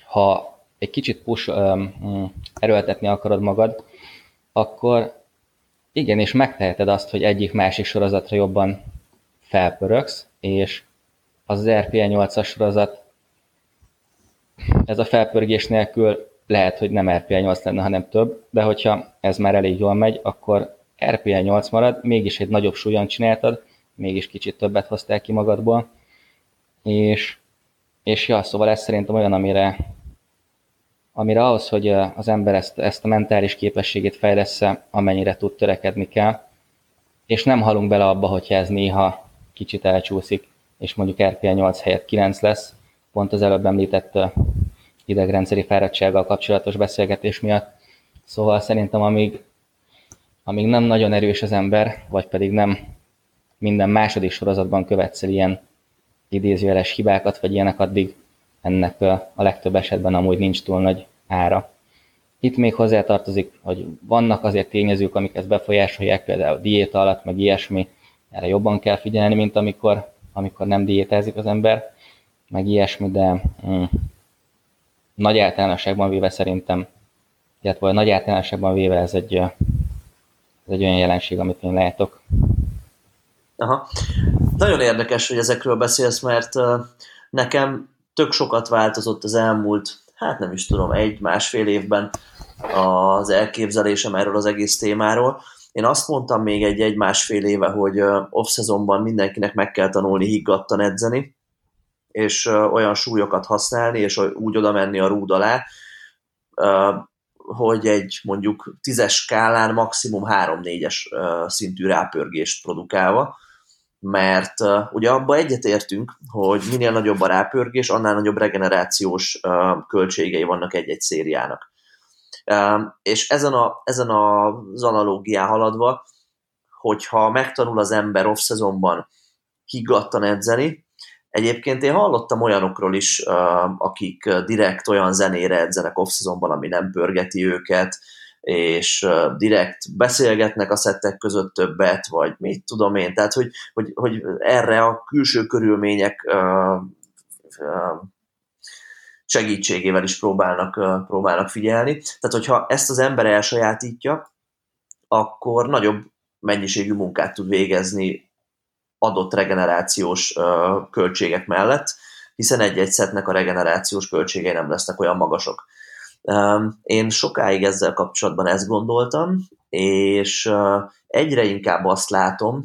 ha egy kicsit push, um, erőltetni akarod magad, akkor igen, és megteheted azt, hogy egyik-másik sorozatra jobban felpöröksz, és az, az RPA 8-as sorozat ez a felpörgés nélkül lehet, hogy nem RPA 8 lenne, hanem több, de hogyha ez már elég jól megy, akkor RPA 8 marad, mégis egy nagyobb súlyon csináltad, mégis kicsit többet hoztál ki magadból, és, és ja, szóval ez szerintem olyan, amire, amire ahhoz, hogy az ember ezt, ezt a mentális képességét fejlesz amennyire tud törekedni kell, és nem halunk bele abba, hogyha ez néha kicsit elcsúszik, és mondjuk RPA 8 helyett 9 lesz, pont az előbb említett idegrendszeri fáradtsággal kapcsolatos beszélgetés miatt. Szóval szerintem amíg, amíg nem nagyon erős az ember, vagy pedig nem minden második sorozatban követsz ilyen idézőjeles hibákat, vagy ilyenek, addig ennek a legtöbb esetben amúgy nincs túl nagy ára. Itt még hozzátartozik, hogy vannak azért tényezők, amik ezt befolyásolják, például diéta alatt, meg ilyesmi, erre jobban kell figyelni, mint amikor, amikor nem diétázik az ember meg ilyesmi, de mm, nagy általánosságban véve szerintem, illetve nagy általánosságban véve ez egy, ez egy olyan jelenség, amit én látok. Aha. Nagyon érdekes, hogy ezekről beszélsz, mert nekem tök sokat változott az elmúlt, hát nem is tudom, egy-másfél évben az elképzelésem erről az egész témáról. Én azt mondtam még egy-egy-másfél éve, hogy off-szezonban mindenkinek meg kell tanulni higgadtan edzeni, és olyan súlyokat használni, és úgy oda menni a rúd alá, hogy egy mondjuk tízes skálán maximum 3-4-es szintű rápörgést produkálva, mert ugye abba egyetértünk, hogy minél nagyobb a rápörgés, annál nagyobb regenerációs költségei vannak egy-egy szériának. És ezen, a, ezen az analógián haladva, hogyha megtanul az ember off-szezonban higgadtan edzeni, Egyébként én hallottam olyanokról is, akik direkt olyan zenére edzenek off ami nem pörgeti őket, és direkt beszélgetnek a szettek között többet, vagy mit tudom én, tehát hogy, hogy, hogy erre a külső körülmények segítségével is próbálnak, próbálnak figyelni. Tehát, hogyha ezt az ember elsajátítja, akkor nagyobb mennyiségű munkát tud végezni adott regenerációs költségek mellett, hiszen egy-egy szetnek a regenerációs költségei nem lesznek olyan magasok. Én sokáig ezzel kapcsolatban ezt gondoltam, és egyre inkább azt látom,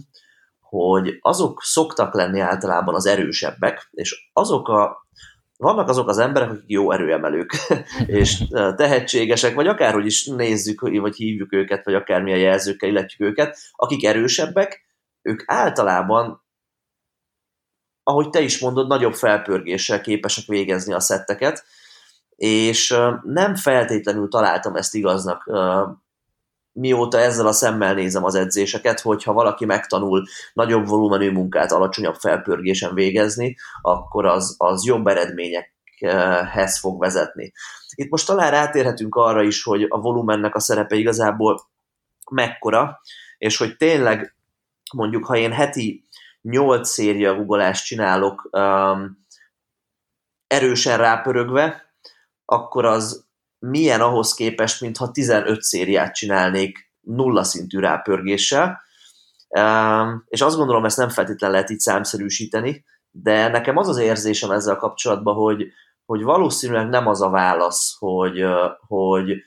hogy azok szoktak lenni általában az erősebbek, és azok a vannak azok az emberek, akik jó erőemelők, és tehetségesek, vagy akárhogy is nézzük, vagy hívjuk őket, vagy akármilyen jelzőkkel illetjük őket, akik erősebbek, ők általában, ahogy te is mondod, nagyobb felpörgéssel képesek végezni a szetteket, és nem feltétlenül találtam ezt igaznak, mióta ezzel a szemmel nézem az edzéseket, hogyha valaki megtanul nagyobb volumenű munkát alacsonyabb felpörgésen végezni, akkor az, az jobb eredményekhez fog vezetni. Itt most talán rátérhetünk arra is, hogy a volumennek a szerepe igazából mekkora, és hogy tényleg mondjuk, ha én heti 8 széria guggolást csinálok um, erősen rápörögve, akkor az milyen ahhoz képest, mintha 15 szériát csinálnék nulla szintű rápörgéssel. Um, és azt gondolom, ezt nem feltétlenül lehet így számszerűsíteni, de nekem az az érzésem ezzel kapcsolatban, hogy, hogy valószínűleg nem az a válasz, hogy, hogy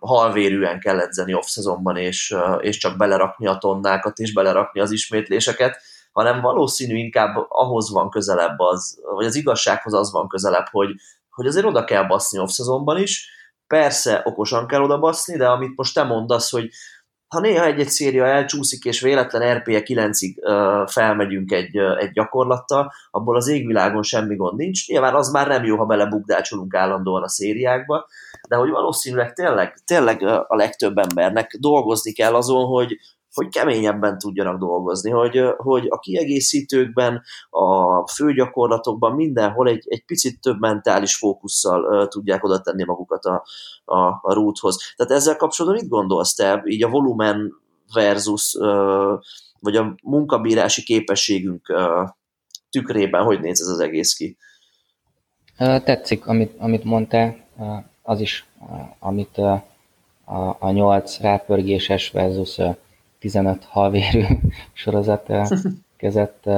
halvérűen kell edzeni off-szezonban, és, és csak belerakni a tonnákat, és belerakni az ismétléseket, hanem valószínű inkább ahhoz van közelebb az, vagy az igazsághoz az van közelebb, hogy, hogy azért oda kell baszni off-szezonban is, persze okosan kell oda baszni, de amit most te mondasz, hogy ha néha egy-egy széria elcsúszik, és véletlen RPE 9-ig uh, felmegyünk egy, uh, egy gyakorlattal, abból az égvilágon semmi gond nincs. Nyilván az már nem jó, ha belebukdácsolunk állandóan a szériákba, de hogy valószínűleg tényleg, tényleg a legtöbb embernek dolgozni kell azon, hogy, hogy keményebben tudjanak dolgozni, hogy, hogy a kiegészítőkben, a főgyakorlatokban mindenhol egy, egy picit több mentális fókusszal uh, tudják oda tenni magukat a, a, a rúthoz. Tehát ezzel kapcsolatban mit gondolsz te, így a volumen versus, uh, vagy a munkabírási képességünk uh, tükrében, hogy néz ez az egész ki? Tetszik, amit, amit mondtál, az is, amit a, a 8 rápörgéses versus 15 halvérű sorozat kezett.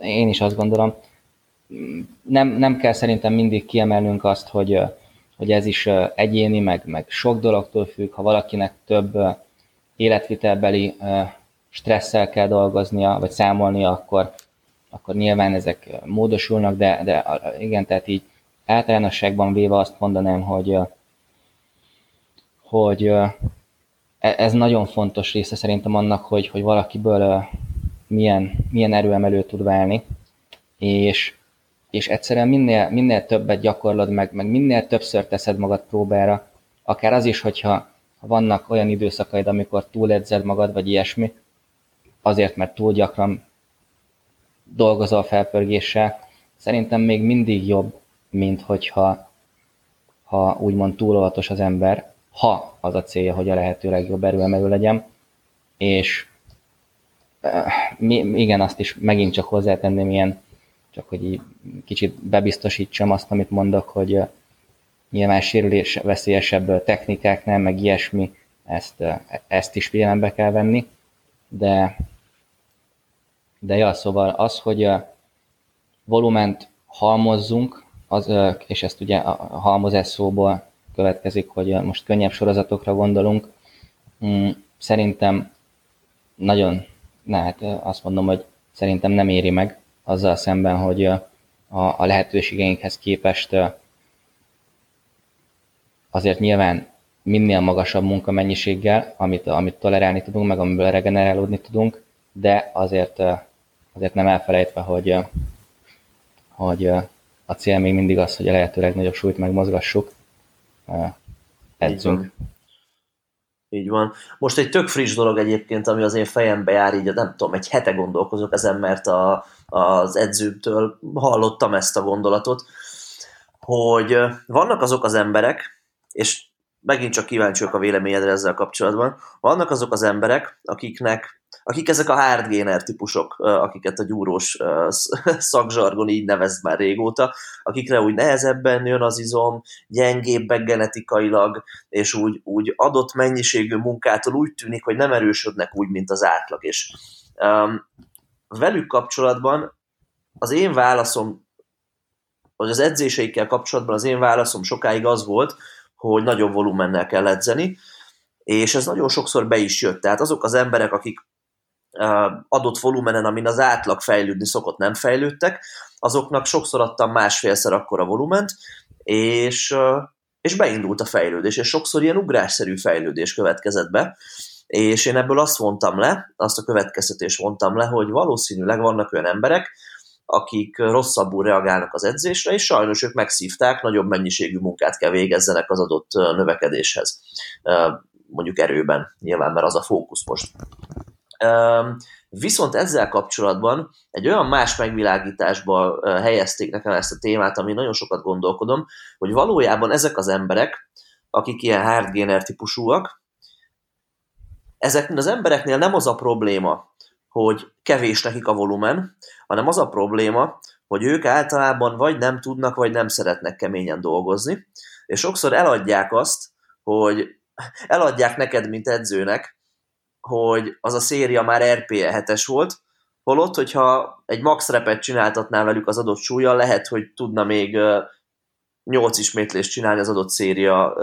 Én is azt gondolom, nem, nem kell szerintem mindig kiemelnünk azt, hogy, hogy ez is egyéni, meg, meg sok dologtól függ. Ha valakinek több életvitelbeli stresszel kell dolgoznia, vagy számolnia, akkor, akkor nyilván ezek módosulnak, de, de igen, tehát így általánosságban véve azt mondanám, hogy, hogy ez nagyon fontos része szerintem annak, hogy, hogy valakiből milyen, milyen erőemelő tud válni, és, és egyszerűen minél, minél többet gyakorlod meg, meg minél többször teszed magad próbára, akár az is, hogyha vannak olyan időszakaid, amikor túledzed magad, vagy ilyesmi, azért, mert túl gyakran dolgozol felpörgéssel, szerintem még mindig jobb, mint hogyha ha úgymond túl óvatos az ember, ha az a célja, hogy a lehető legjobb erőemelő legyen, és igen, azt is megint csak hozzátenném ilyen, csak hogy így kicsit bebiztosítsam azt, amit mondok, hogy nyilván sérülés veszélyesebb technikáknál, meg ilyesmi, ezt, ezt is figyelembe kell venni, de, de ja, szóval az, hogy volument halmozzunk, az, és ezt ugye a halmozás szóból következik, hogy most könnyebb sorozatokra gondolunk, mm, szerintem nagyon, ne, hát azt mondom, hogy szerintem nem éri meg azzal szemben, hogy a, a lehetőségeinkhez képest azért nyilván minél magasabb munkamennyiséggel, amit, amit tolerálni tudunk, meg amiből regenerálódni tudunk, de azért, azért nem elfelejtve, hogy, hogy a cél még mindig az, hogy a lehető legnagyobb súlyt megmozgassuk, edzünk. Így van. Így van. Most egy tök friss dolog egyébként, ami az én fejembe jár, így nem tudom, egy hete gondolkozok ezen, mert a, az edzőmtől hallottam ezt a gondolatot, hogy vannak azok az emberek, és megint csak kíváncsiak a véleményedre ezzel kapcsolatban, vannak azok az emberek, akiknek akik ezek a hardgainer típusok, akiket a gyúrós szakzsargon így nevez már régóta, akikre úgy nehezebben jön az izom, gyengébbek genetikailag, és úgy, úgy adott mennyiségű munkától úgy tűnik, hogy nem erősödnek úgy, mint az átlag. És um, velük kapcsolatban az én válaszom, vagy az edzéseikkel kapcsolatban az én válaszom sokáig az volt, hogy nagyobb volumennel kell edzeni, és ez nagyon sokszor be is jött. Tehát azok az emberek, akik adott volumenen, amin az átlag fejlődni szokott, nem fejlődtek, azoknak sokszor adtam másfélszer akkora volument, és, és beindult a fejlődés, és sokszor ilyen ugrásszerű fejlődés következett be, és én ebből azt vontam le, azt a következtetést vontam le, hogy valószínűleg vannak olyan emberek, akik rosszabbul reagálnak az edzésre, és sajnos ők megszívták, nagyobb mennyiségű munkát kell végezzenek az adott növekedéshez. Mondjuk erőben, nyilván, mert az a fókusz most. Viszont ezzel kapcsolatban egy olyan más megvilágításba helyezték nekem ezt a témát, ami nagyon sokat gondolkodom, hogy valójában ezek az emberek, akik ilyen hardgainer típusúak, ezeknél az embereknél nem az a probléma, hogy kevés nekik a volumen, hanem az a probléma, hogy ők általában vagy nem tudnak, vagy nem szeretnek keményen dolgozni, és sokszor eladják azt, hogy eladják neked, mint edzőnek, hogy az a széria már RPE 7-es volt, holott, hogyha egy max repet csináltatnál velük az adott súlya, lehet, hogy tudna még 8 ismétlést csinálni az adott széria,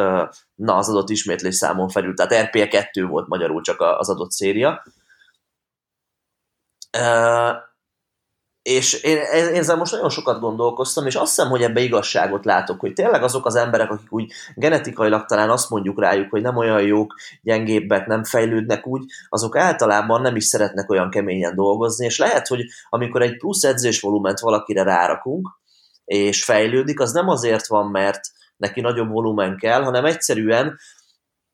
na, az adott ismétlés számon felül. Tehát RPE 2 volt magyarul csak az adott széria és én, én ezzel most nagyon sokat gondolkoztam, és azt hiszem, hogy ebbe igazságot látok, hogy tényleg azok az emberek, akik úgy genetikailag talán azt mondjuk rájuk, hogy nem olyan jók, gyengébbek, nem fejlődnek úgy, azok általában nem is szeretnek olyan keményen dolgozni, és lehet, hogy amikor egy plusz edzésvolument valakire rárakunk, és fejlődik, az nem azért van, mert neki nagyobb volumen kell, hanem egyszerűen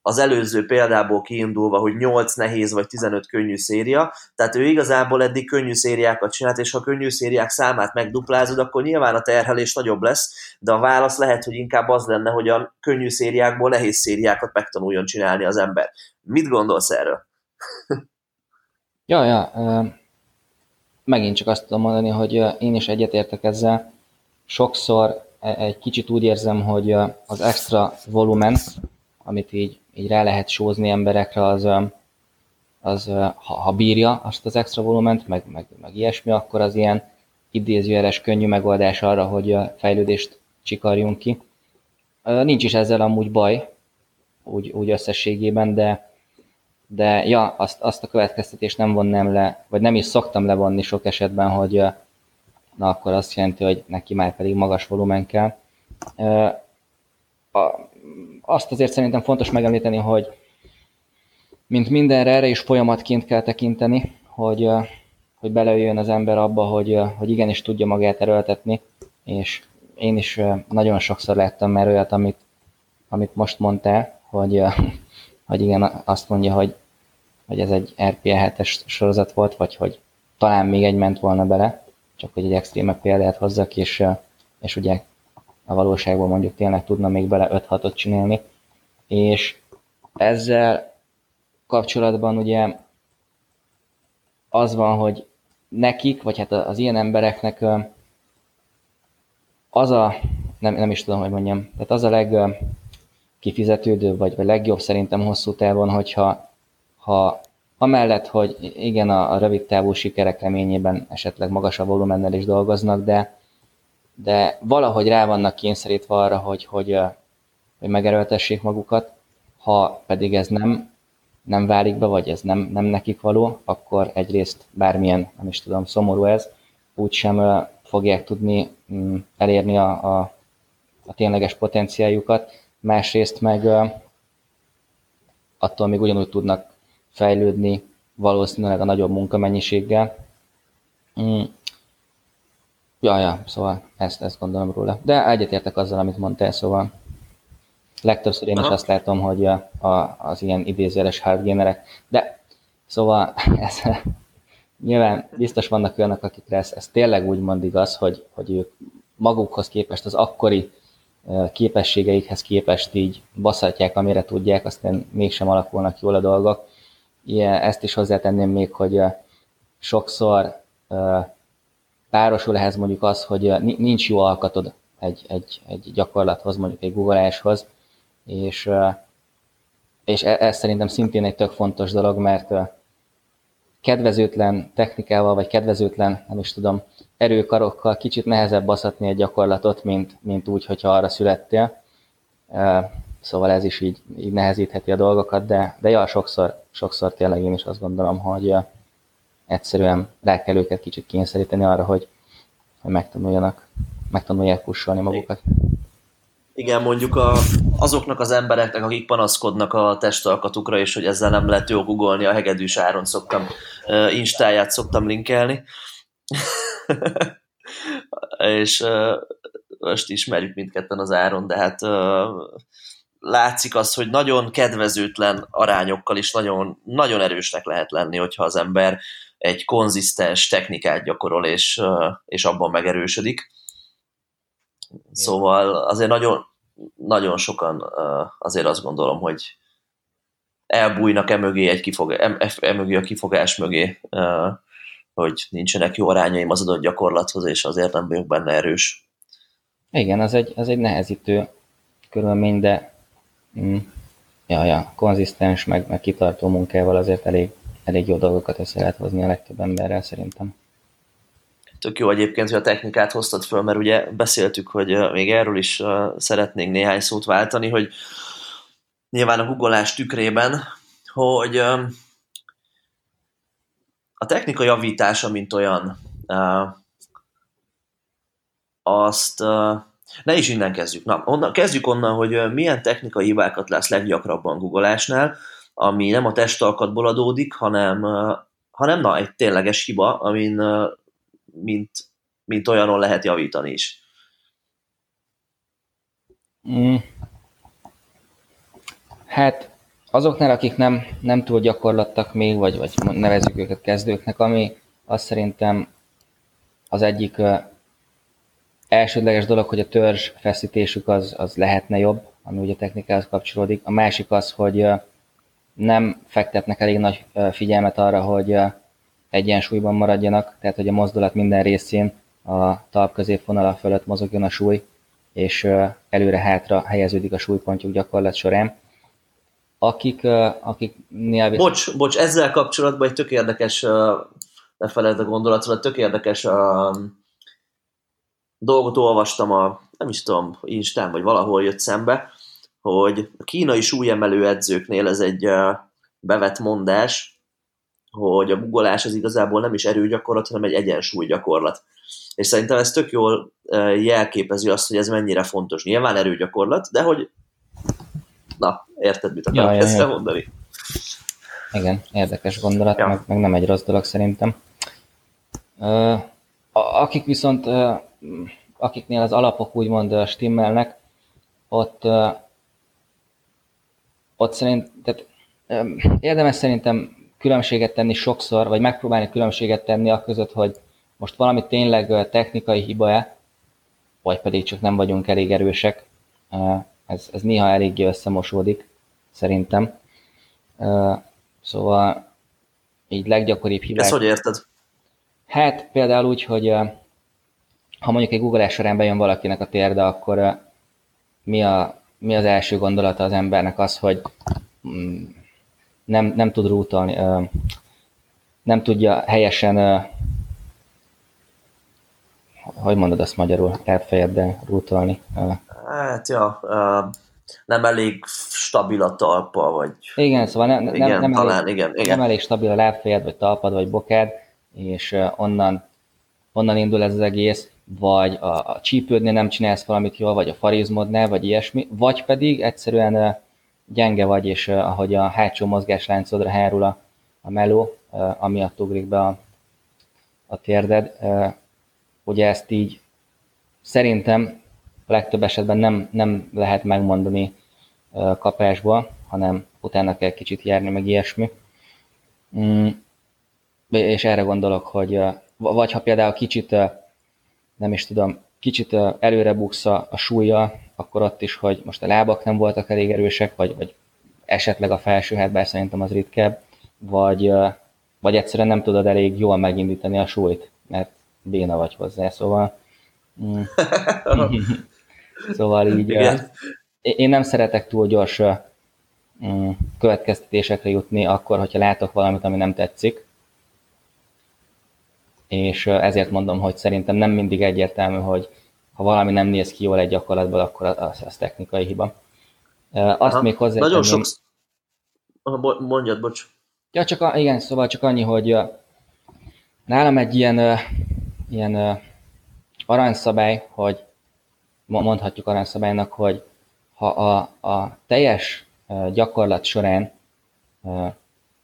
az előző példából kiindulva, hogy 8 nehéz vagy 15 könnyű széria, tehát ő igazából eddig könnyű szériákat csinált, és ha könnyű szériák számát megduplázod, akkor nyilván a terhelés nagyobb lesz, de a válasz lehet, hogy inkább az lenne, hogy a könnyű szériákból nehéz szériákat megtanuljon csinálni az ember. Mit gondolsz erről? ja, ja, megint csak azt tudom mondani, hogy én is egyetértek ezzel. Sokszor e, egy kicsit úgy érzem, hogy az extra volumen, amit így, így rá lehet sózni emberekre, az, az ha, ha bírja azt az extra volument, meg, meg, meg ilyesmi, akkor az ilyen idézőjeles könnyű megoldás arra, hogy a fejlődést csikarjunk ki. Nincs is ezzel amúgy baj, úgy, úgy összességében, de, de ja, azt, azt a következtetést nem vonnám le, vagy nem is szoktam levonni sok esetben, hogy na akkor azt jelenti, hogy neki már pedig magas volumen kell. Azt azért szerintem fontos megemlíteni, hogy mint mindenre erre is folyamatként kell tekinteni, hogy, hogy belejöjjön az ember abba, hogy, hogy igenis tudja magát erőltetni, és én is nagyon sokszor láttam már olyat, amit, amit most mondtál, hogy hogy igen, azt mondja, hogy, hogy ez egy RPA 7-es sorozat volt, vagy hogy talán még egy ment volna bele, csak hogy egy extrémebb példát hozzak, és, és ugye a valóságban mondjuk tényleg tudna még bele 5-6-ot csinálni, és ezzel kapcsolatban ugye az van, hogy nekik, vagy hát az ilyen embereknek az a, nem, nem is tudom, hogy mondjam, tehát az a leg, kifizetődő, vagy, vagy legjobb szerintem hosszú távon, hogyha ha amellett, hogy igen, a, a rövid távú sikerek reményében esetleg magasabb volumennel is dolgoznak, de, de valahogy rá vannak kényszerítve arra, hogy, hogy, hogy megerőltessék magukat, ha pedig ez nem, nem válik be, vagy ez nem, nem nekik való, akkor egyrészt bármilyen, nem is tudom, szomorú ez, úgysem fogják tudni mm, elérni a, a, a tényleges potenciáljukat, másrészt meg attól még ugyanúgy tudnak fejlődni valószínűleg a nagyobb munkamennyiséggel. Ja, ja, szóval ezt, ezt gondolom róla. De egyetértek azzal, amit mondtál, szóval legtöbbször én is azt látom, hogy a, a, az ilyen idézőres hardgamerek, de szóval ez, nyilván biztos vannak olyanok, akikre ez, ez tényleg úgy igaz, hogy, hogy ők magukhoz képest az akkori képességeikhez képest így baszhatják, amire tudják, aztán mégsem alakulnak jól a dolgok. Ilyen, ezt is hozzátenném még, hogy sokszor párosul ehhez mondjuk az, hogy nincs jó alkatod egy, egy, egy gyakorlathoz, mondjuk egy googleáshoz, és, és e, ez szerintem szintén egy tök fontos dolog, mert kedvezőtlen technikával, vagy kedvezőtlen, nem is tudom, erőkarokkal kicsit nehezebb baszatni egy gyakorlatot, mint, mint úgy, hogyha arra születtél. Szóval ez is így, így nehezítheti a dolgokat, de, de ja, sokszor, sokszor tényleg én is azt gondolom, hogy egyszerűen rá kell őket kicsit kényszeríteni arra, hogy, hogy megtanuljanak, megtanulják kussolni magukat. Igen, mondjuk a, azoknak az embereknek, akik panaszkodnak a testalkatukra, és hogy ezzel nem lehet jó googolni, a hegedűs áron szoktam, uh, instáját szoktam linkelni. és uh, most ismerjük mindketten az áron, de hát uh, látszik az, hogy nagyon kedvezőtlen arányokkal is nagyon, nagyon erősnek lehet lenni, hogyha az ember egy konzisztens technikát gyakorol, és, és abban megerősödik. Szóval azért nagyon, nagyon sokan azért azt gondolom, hogy elbújnak emögé egy kifog, emögé a kifogás mögé, hogy nincsenek jó arányaim az adott gyakorlathoz, és azért nem vagyok benne erős. Igen, az egy, az egy nehezítő körülmény, de mm, ja, ja, konzisztens, meg, meg kitartó munkával azért elég, elég jó dolgokat össze lehet hozni a legtöbb emberrel szerintem. Tök jó egyébként, hogy a technikát hoztad föl, mert ugye beszéltük, hogy még erről is szeretnénk néhány szót váltani, hogy nyilván a googolás tükrében, hogy a technika javítása, mint olyan, azt ne is innen kezdjük. Na, onnan, kezdjük onnan, hogy milyen technikai hibákat lesz leggyakrabban googolásnál, ami nem a testalkatból adódik, hanem, hanem na, egy tényleges hiba, amin mint, mint olyanon lehet javítani is. Mm. Hát azoknál, akik nem, nem túl gyakorlattak még, vagy, vagy nevezzük őket kezdőknek, ami azt szerintem az egyik elsődleges dolog, hogy a törzs feszítésük az, az lehetne jobb, ami ugye technikához kapcsolódik. A másik az, hogy nem fektetnek elég nagy figyelmet arra, hogy egyensúlyban maradjanak, tehát hogy a mozdulat minden részén a talp középvonala fölött mozogjon a súly, és előre-hátra helyeződik a súlypontjuk gyakorlat során. Akik, akik néha... Bocs, bocs, ezzel kapcsolatban egy tök érdekes, ne feled a gondolatról, tök érdekes a dolgot olvastam a, nem is tudom, Instán vagy valahol jött szembe, hogy a kínai súlyemelő edzőknél ez egy bevett mondás, hogy a bugolás az igazából nem is erőgyakorlat, hanem egy egyensúlygyakorlat. És szerintem ez tök jól jelképezi azt, hogy ez mennyire fontos. Nyilván erőgyakorlat, de hogy na, érted, mit akarok ja, ezt ja, ja. mondani? Igen, érdekes gondolat, ja. meg, meg nem egy rossz dolog szerintem. Uh, akik viszont, akiknél az alapok úgymond stimmelnek, ott, ott szerint, tehát érdemes szerintem különbséget tenni sokszor, vagy megpróbálni különbséget tenni a között, hogy most valami tényleg technikai hiba-e, vagy pedig csak nem vagyunk elég erősek. Ez, ez néha eléggé összemosódik, szerintem. Szóval így leggyakoribb hibák... Ezt hogy érted? Hát például úgy, hogy ha mondjuk egy googleás során bejön valakinek a térde, akkor mi, a, mi az első gondolata az embernek az, hogy mm, nem, nem tud rútolni, nem tudja helyesen, hogy mondod azt magyarul, elfejeddel rútolni? Hát, ja, nem elég stabil a talpa, vagy... Igen, szóval nem, igen, nem, nem, talán, elég, igen, igen. nem elég stabil a lábfejed, vagy talpad, vagy bokád, és onnan, onnan indul ez az egész, vagy a, a csípődnél nem csinálsz valamit jól, vagy a farizmodnál, vagy ilyesmi, vagy pedig egyszerűen gyenge vagy, és ahogy a hátsó mozgásláncodra hárul a, a meló, amiatt ugrik be a, a térded. Ugye ezt így szerintem a legtöbb esetben nem, nem lehet megmondani kapásból, hanem utána kell kicsit járni, meg ilyesmi. Mm, és erre gondolok, hogy vagy ha például kicsit, nem is tudom, kicsit előre buksz a, a súlya, akkor ott is, hogy most a lábak nem voltak elég erősek, vagy, vagy esetleg a felső hát, bár szerintem az ritkább, vagy, vagy egyszerűen nem tudod elég jól megindítani a súlyt, mert béna vagy hozzá, szóval mm. szóval így Igen. én nem szeretek túl gyors mm, következtetésekre jutni akkor, hogyha látok valamit, ami nem tetszik, és ezért mondom, hogy szerintem nem mindig egyértelmű, hogy ha valami nem néz ki jól egy gyakorlatban, akkor az, az technikai hiba. Azt Aha, még hozzá. Nagyon sok... Aha, mondjad, bocs. Ja, csak a, igen, szóval csak annyi, hogy nálam egy ilyen, ilyen aranyszabály, hogy mondhatjuk aranyszabálynak, hogy ha a, a teljes gyakorlat során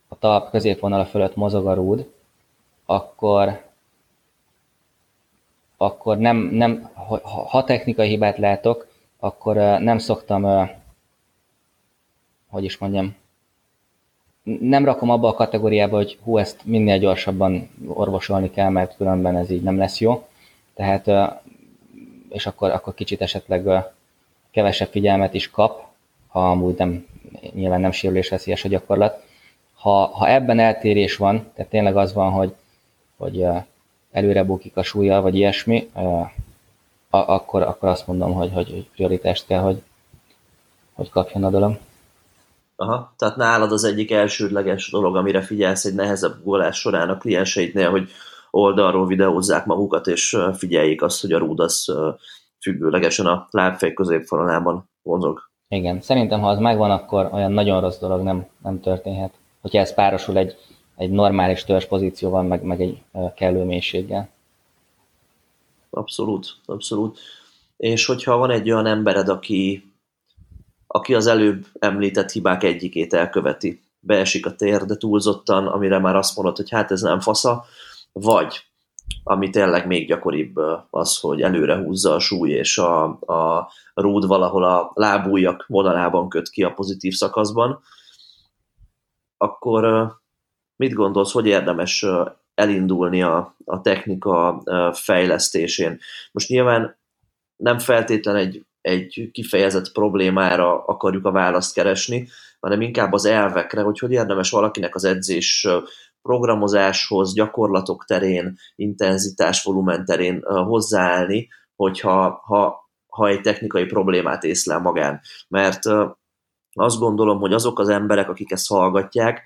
a talp középvonala fölött mozog a rúd, akkor akkor nem, nem ha, technikai hibát látok, akkor nem szoktam, hogy is mondjam, nem rakom abba a kategóriába, hogy hú, ezt minél gyorsabban orvosolni kell, mert különben ez így nem lesz jó. Tehát, és akkor, akkor kicsit esetleg kevesebb figyelmet is kap, ha amúgy nem, nyilván nem sérülésveszélyes a gyakorlat. Ha, ha ebben eltérés van, tehát tényleg az van, hogy, hogy előre bukik a súlya, vagy ilyesmi, akkor, akkor azt mondom, hogy, hogy prioritást kell, hogy, hogy kapjon a dolog. Aha, tehát nálad az egyik elsődleges dolog, amire figyelsz egy nehezebb gólás során a klienseidnél, hogy oldalról videózzák magukat, és figyeljék azt, hogy a rúd az függőlegesen a lábfej középfalonában vonzog. Igen, szerintem ha az megvan, akkor olyan nagyon rossz dolog nem, nem történhet. Hogyha ez párosul egy egy normális törzs pozícióval, meg, meg egy kellő mélységgel. Abszolút, abszolút. És hogyha van egy olyan embered, aki, aki az előbb említett hibák egyikét elköveti, beesik a térde túlzottan, amire már azt mondod, hogy hát ez nem fasza, vagy ami tényleg még gyakoribb az, hogy előre húzza a súly, és a, a rúd valahol a lábújak vonalában köt ki a pozitív szakaszban, akkor mit gondolsz, hogy érdemes elindulni a, a technika fejlesztésén? Most nyilván nem feltétlen egy, egy kifejezett problémára akarjuk a választ keresni, hanem inkább az elvekre, hogy hogy érdemes valakinek az edzés programozáshoz, gyakorlatok terén, intenzitás, volumen terén hozzáállni, hogyha ha, ha egy technikai problémát észlel magán. Mert azt gondolom, hogy azok az emberek, akik ezt hallgatják,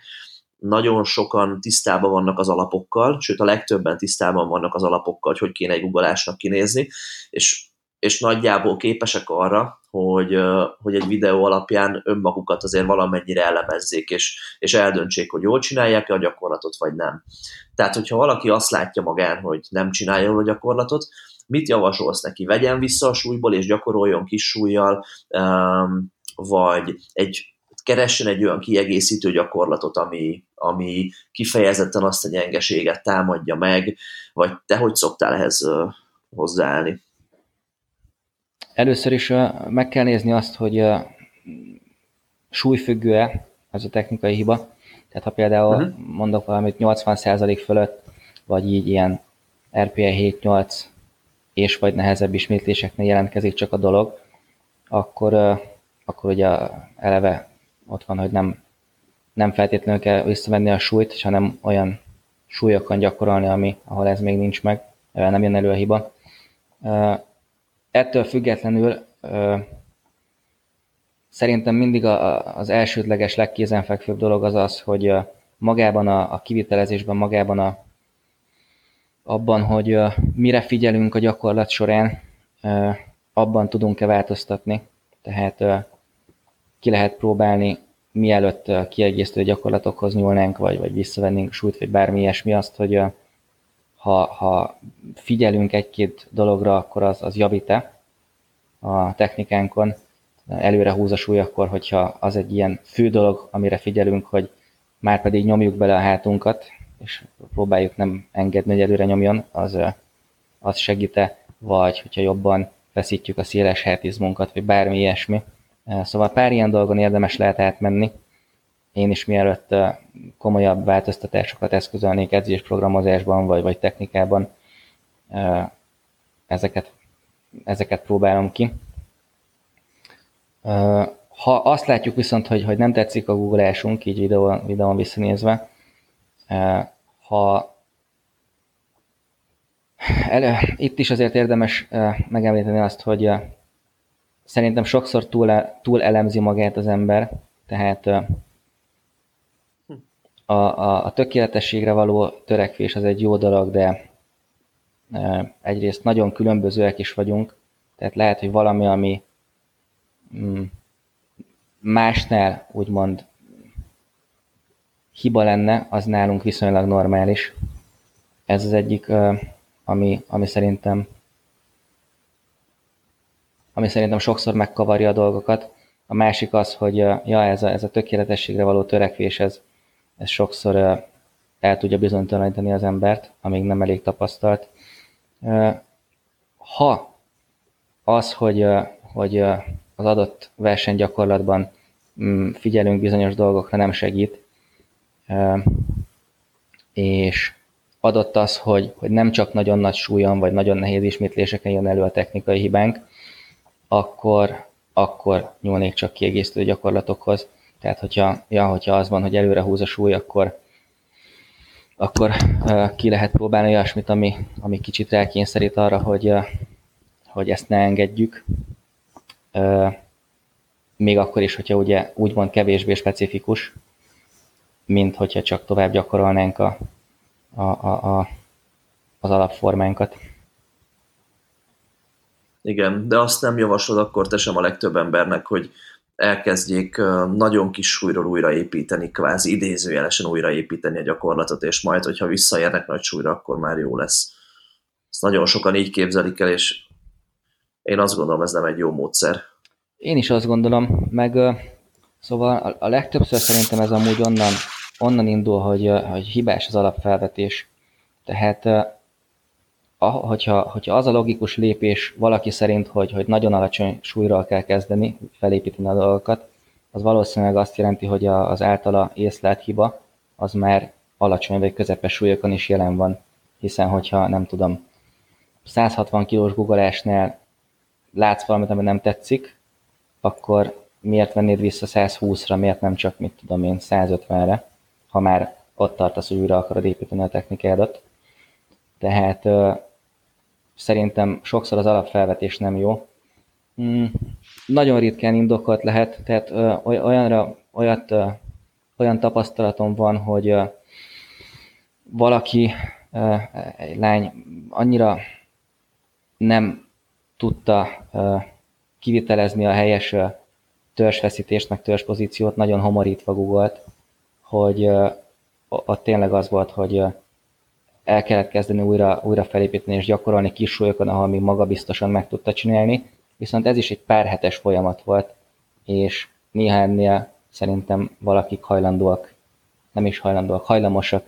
nagyon sokan tisztában vannak az alapokkal, sőt a legtöbben tisztában vannak az alapokkal, hogy hogy kéne egy googolásnak kinézni, és, és nagyjából képesek arra, hogy, hogy egy videó alapján önmagukat azért valamennyire elemezzék, és, és eldöntsék, hogy jól csinálják-e a gyakorlatot, vagy nem. Tehát, hogyha valaki azt látja magán, hogy nem csinálja jól a gyakorlatot, mit javasolsz neki? Vegyen vissza a súlyból, és gyakoroljon kis súlyjal, vagy egy keressen egy olyan kiegészítő gyakorlatot, ami, ami kifejezetten azt a gyengeséget támadja meg, vagy te hogy szoktál ehhez hozzáállni? Először is meg kell nézni azt, hogy súlyfüggő-e ez a technikai hiba. Tehát ha például uh-huh. mondok valamit 80% fölött, vagy így ilyen RPA 7-8 és vagy nehezebb ismétléseknél jelentkezik csak a dolog, akkor, akkor ugye eleve ott van, hogy nem, nem feltétlenül kell visszavenni a súlyt, hanem olyan súlyokon gyakorolni, ami, ahol ez még nincs meg, nem jön elő a hiba. Ettől függetlenül szerintem mindig az elsődleges, legkézenfekvőbb dolog az az, hogy magában a, a kivitelezésben, magában a, abban, hogy mire figyelünk a gyakorlat során, abban tudunk-e változtatni. Tehát ki lehet próbálni, mielőtt kiegészítő gyakorlatokhoz nyúlnánk, vagy, vagy visszavennénk súlyt, vagy bármi ilyesmi, azt, hogy ha, ha figyelünk egy-két dologra, akkor az, az javít-e a technikánkon, előre húz a súly, akkor hogyha az egy ilyen fő dolog, amire figyelünk, hogy már pedig nyomjuk bele a hátunkat, és próbáljuk nem engedni, hogy előre nyomjon, az, az segíte, vagy hogyha jobban feszítjük a széles hátizmunkat, vagy bármi ilyesmi. Szóval pár ilyen dolgon érdemes lehet átmenni. Én is mielőtt komolyabb változtatásokat eszközölnék edzés programozásban, vagy, vagy technikában, ezeket, ezeket próbálom ki. Ha azt látjuk viszont, hogy, hogy nem tetszik a googleásunk, így videón, videón visszanézve, ha elő, itt is azért érdemes megemlíteni azt, hogy szerintem sokszor túl, túl elemzi magát az ember, tehát a, a, a tökéletességre való törekvés az egy jó dolog, de egyrészt nagyon különbözőek is vagyunk, tehát lehet, hogy valami, ami mm, másnál úgymond hiba lenne, az nálunk viszonylag normális. Ez az egyik, ami, ami szerintem ami szerintem sokszor megkavarja a dolgokat. A másik az, hogy ja, ez a, ez a tökéletességre való törekvés, ez, ez sokszor el tudja bizonytalanítani az embert, amíg nem elég tapasztalt. Ha az, hogy, hogy az adott versenygyakorlatban mm, figyelünk bizonyos dolgokra nem segít, és adott az, hogy, hogy nem csak nagyon nagy súlyon, vagy nagyon nehéz ismétléseken jön elő a technikai hibánk, akkor, akkor nyúlnék csak kiegészítő gyakorlatokhoz. Tehát, hogyha, ja, hogyha az van, hogy előre húz a súly, akkor, akkor uh, ki lehet próbálni olyasmit, ami, ami kicsit rákényszerít arra, hogy, uh, hogy ezt ne engedjük. Uh, még akkor is, hogyha ugye úgymond kevésbé specifikus, mint hogyha csak tovább gyakorolnánk a, a, a, a, az alapformánkat. Igen, de azt nem javaslod akkor te sem a legtöbb embernek, hogy elkezdjék nagyon kis súlyról újraépíteni, kvázi idézőjelesen újraépíteni a gyakorlatot, és majd, hogyha visszaérnek nagy súlyra, akkor már jó lesz. Ezt nagyon sokan így képzelik el, és én azt gondolom, ez nem egy jó módszer. Én is azt gondolom, meg szóval a legtöbbször szerintem ez amúgy onnan, onnan indul, hogy, hogy hibás az alapfelvetés. Tehát hogyha, hogyha az a logikus lépés valaki szerint, hogy, hogy nagyon alacsony súlyról kell kezdeni, felépíteni a dolgokat, az valószínűleg azt jelenti, hogy az általa észlelt hiba az már alacsony vagy közepes súlyokon is jelen van, hiszen hogyha nem tudom, 160 kilós guggolásnál látsz valamit, ami nem tetszik, akkor miért vennéd vissza 120-ra, miért nem csak, mit tudom én, 150-re, ha már ott tartasz, hogy újra akarod építeni a technikádat. Tehát szerintem sokszor az alapfelvetés nem jó. Mm, nagyon ritkán indokolt lehet, tehát olyanra, olyat, olyan tapasztalatom van, hogy valaki, egy lány annyira nem tudta kivitelezni a helyes törzsfeszítést, meg törzspozíciót, nagyon homorítva googolt, hogy ott tényleg az volt, hogy el kellett kezdeni újra, újra felépíteni és gyakorolni kis súlyokon, ahol még magabiztosan meg tudta csinálni, viszont ez is egy pár hetes folyamat volt, és néha ennél szerintem valakik hajlandóak, nem is hajlandóak, hajlamosak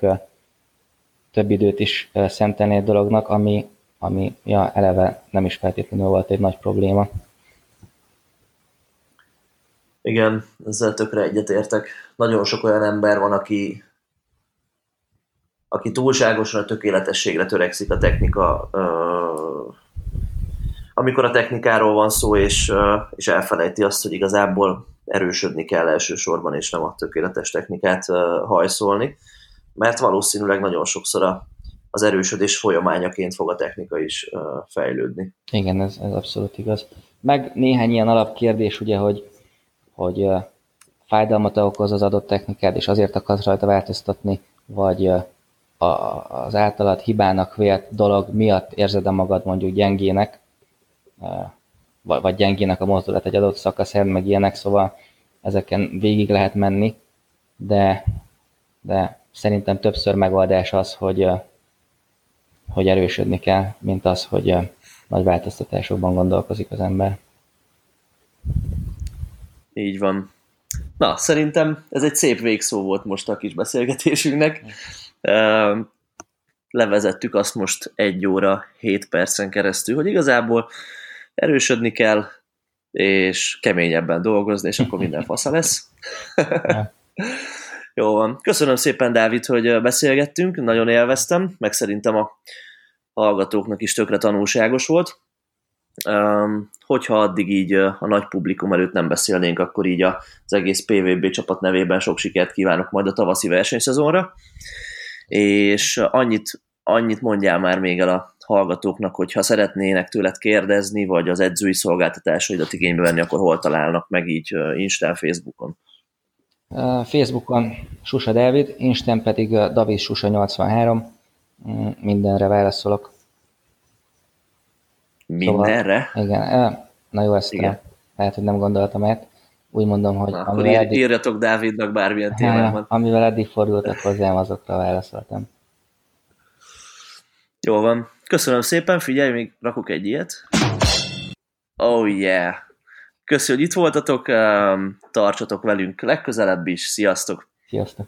több időt is szentelni egy dolognak, ami, ami ja, eleve nem is feltétlenül volt egy nagy probléma. Igen, ezzel tökre egyetértek. Nagyon sok olyan ember van, aki, aki túlságosan a tökéletességre törekszik a technika, amikor a technikáról van szó, és, és elfelejti azt, hogy igazából erősödni kell elsősorban, és nem a tökéletes technikát hajszolni, mert valószínűleg nagyon sokszor a, az erősödés folyamányaként fog a technika is fejlődni. Igen, ez, ez abszolút igaz. Meg néhány ilyen alapkérdés, ugye, hogy hogy fájdalmat okoz az adott technikád, és azért akarsz rajta változtatni, vagy az általad hibának vélt dolog miatt érzed magad mondjuk gyengének, vagy gyengének a mozdulat egy adott szakaszán, meg ilyenek, szóval ezeken végig lehet menni, de, de szerintem többször megoldás az, hogy, hogy erősödni kell, mint az, hogy nagy változtatásokban gondolkozik az ember. Így van. Na, szerintem ez egy szép végszó volt most a kis beszélgetésünknek. Levezettük azt most egy óra, hét percen keresztül, hogy igazából erősödni kell, és keményebben dolgozni, és akkor minden fasza lesz. Jó van. Köszönöm szépen, Dávid, hogy beszélgettünk, nagyon élveztem, meg szerintem a hallgatóknak is tökre tanulságos volt hogyha addig így a nagy publikum előtt nem beszélnénk, akkor így az egész PVB csapat nevében sok sikert kívánok majd a tavaszi versenyszezonra, és annyit, annyit mondjál már még el a hallgatóknak, hogy ha szeretnének tőled kérdezni, vagy az edzői szolgáltatásaidat igénybe venni, akkor hol találnak meg így Instán, Facebookon? Facebookon Susa David, Instán pedig David Susa 83, mm, mindenre válaszolok. Mindenre? Szóval, igen, na jó, ezt igen. lehet, hogy nem gondoltam át. Úgy mondom, hogy... Na, akkor ír, eddig, írjatok Dávidnak bármilyen témában. Amivel eddig fordultak hozzám, azokra válaszoltam. Jó van. Köszönöm szépen, figyelj, még rakok egy ilyet. Oh yeah! Köszönjük, hogy itt voltatok, tartsatok velünk legközelebb is, sziasztok! Sziasztok!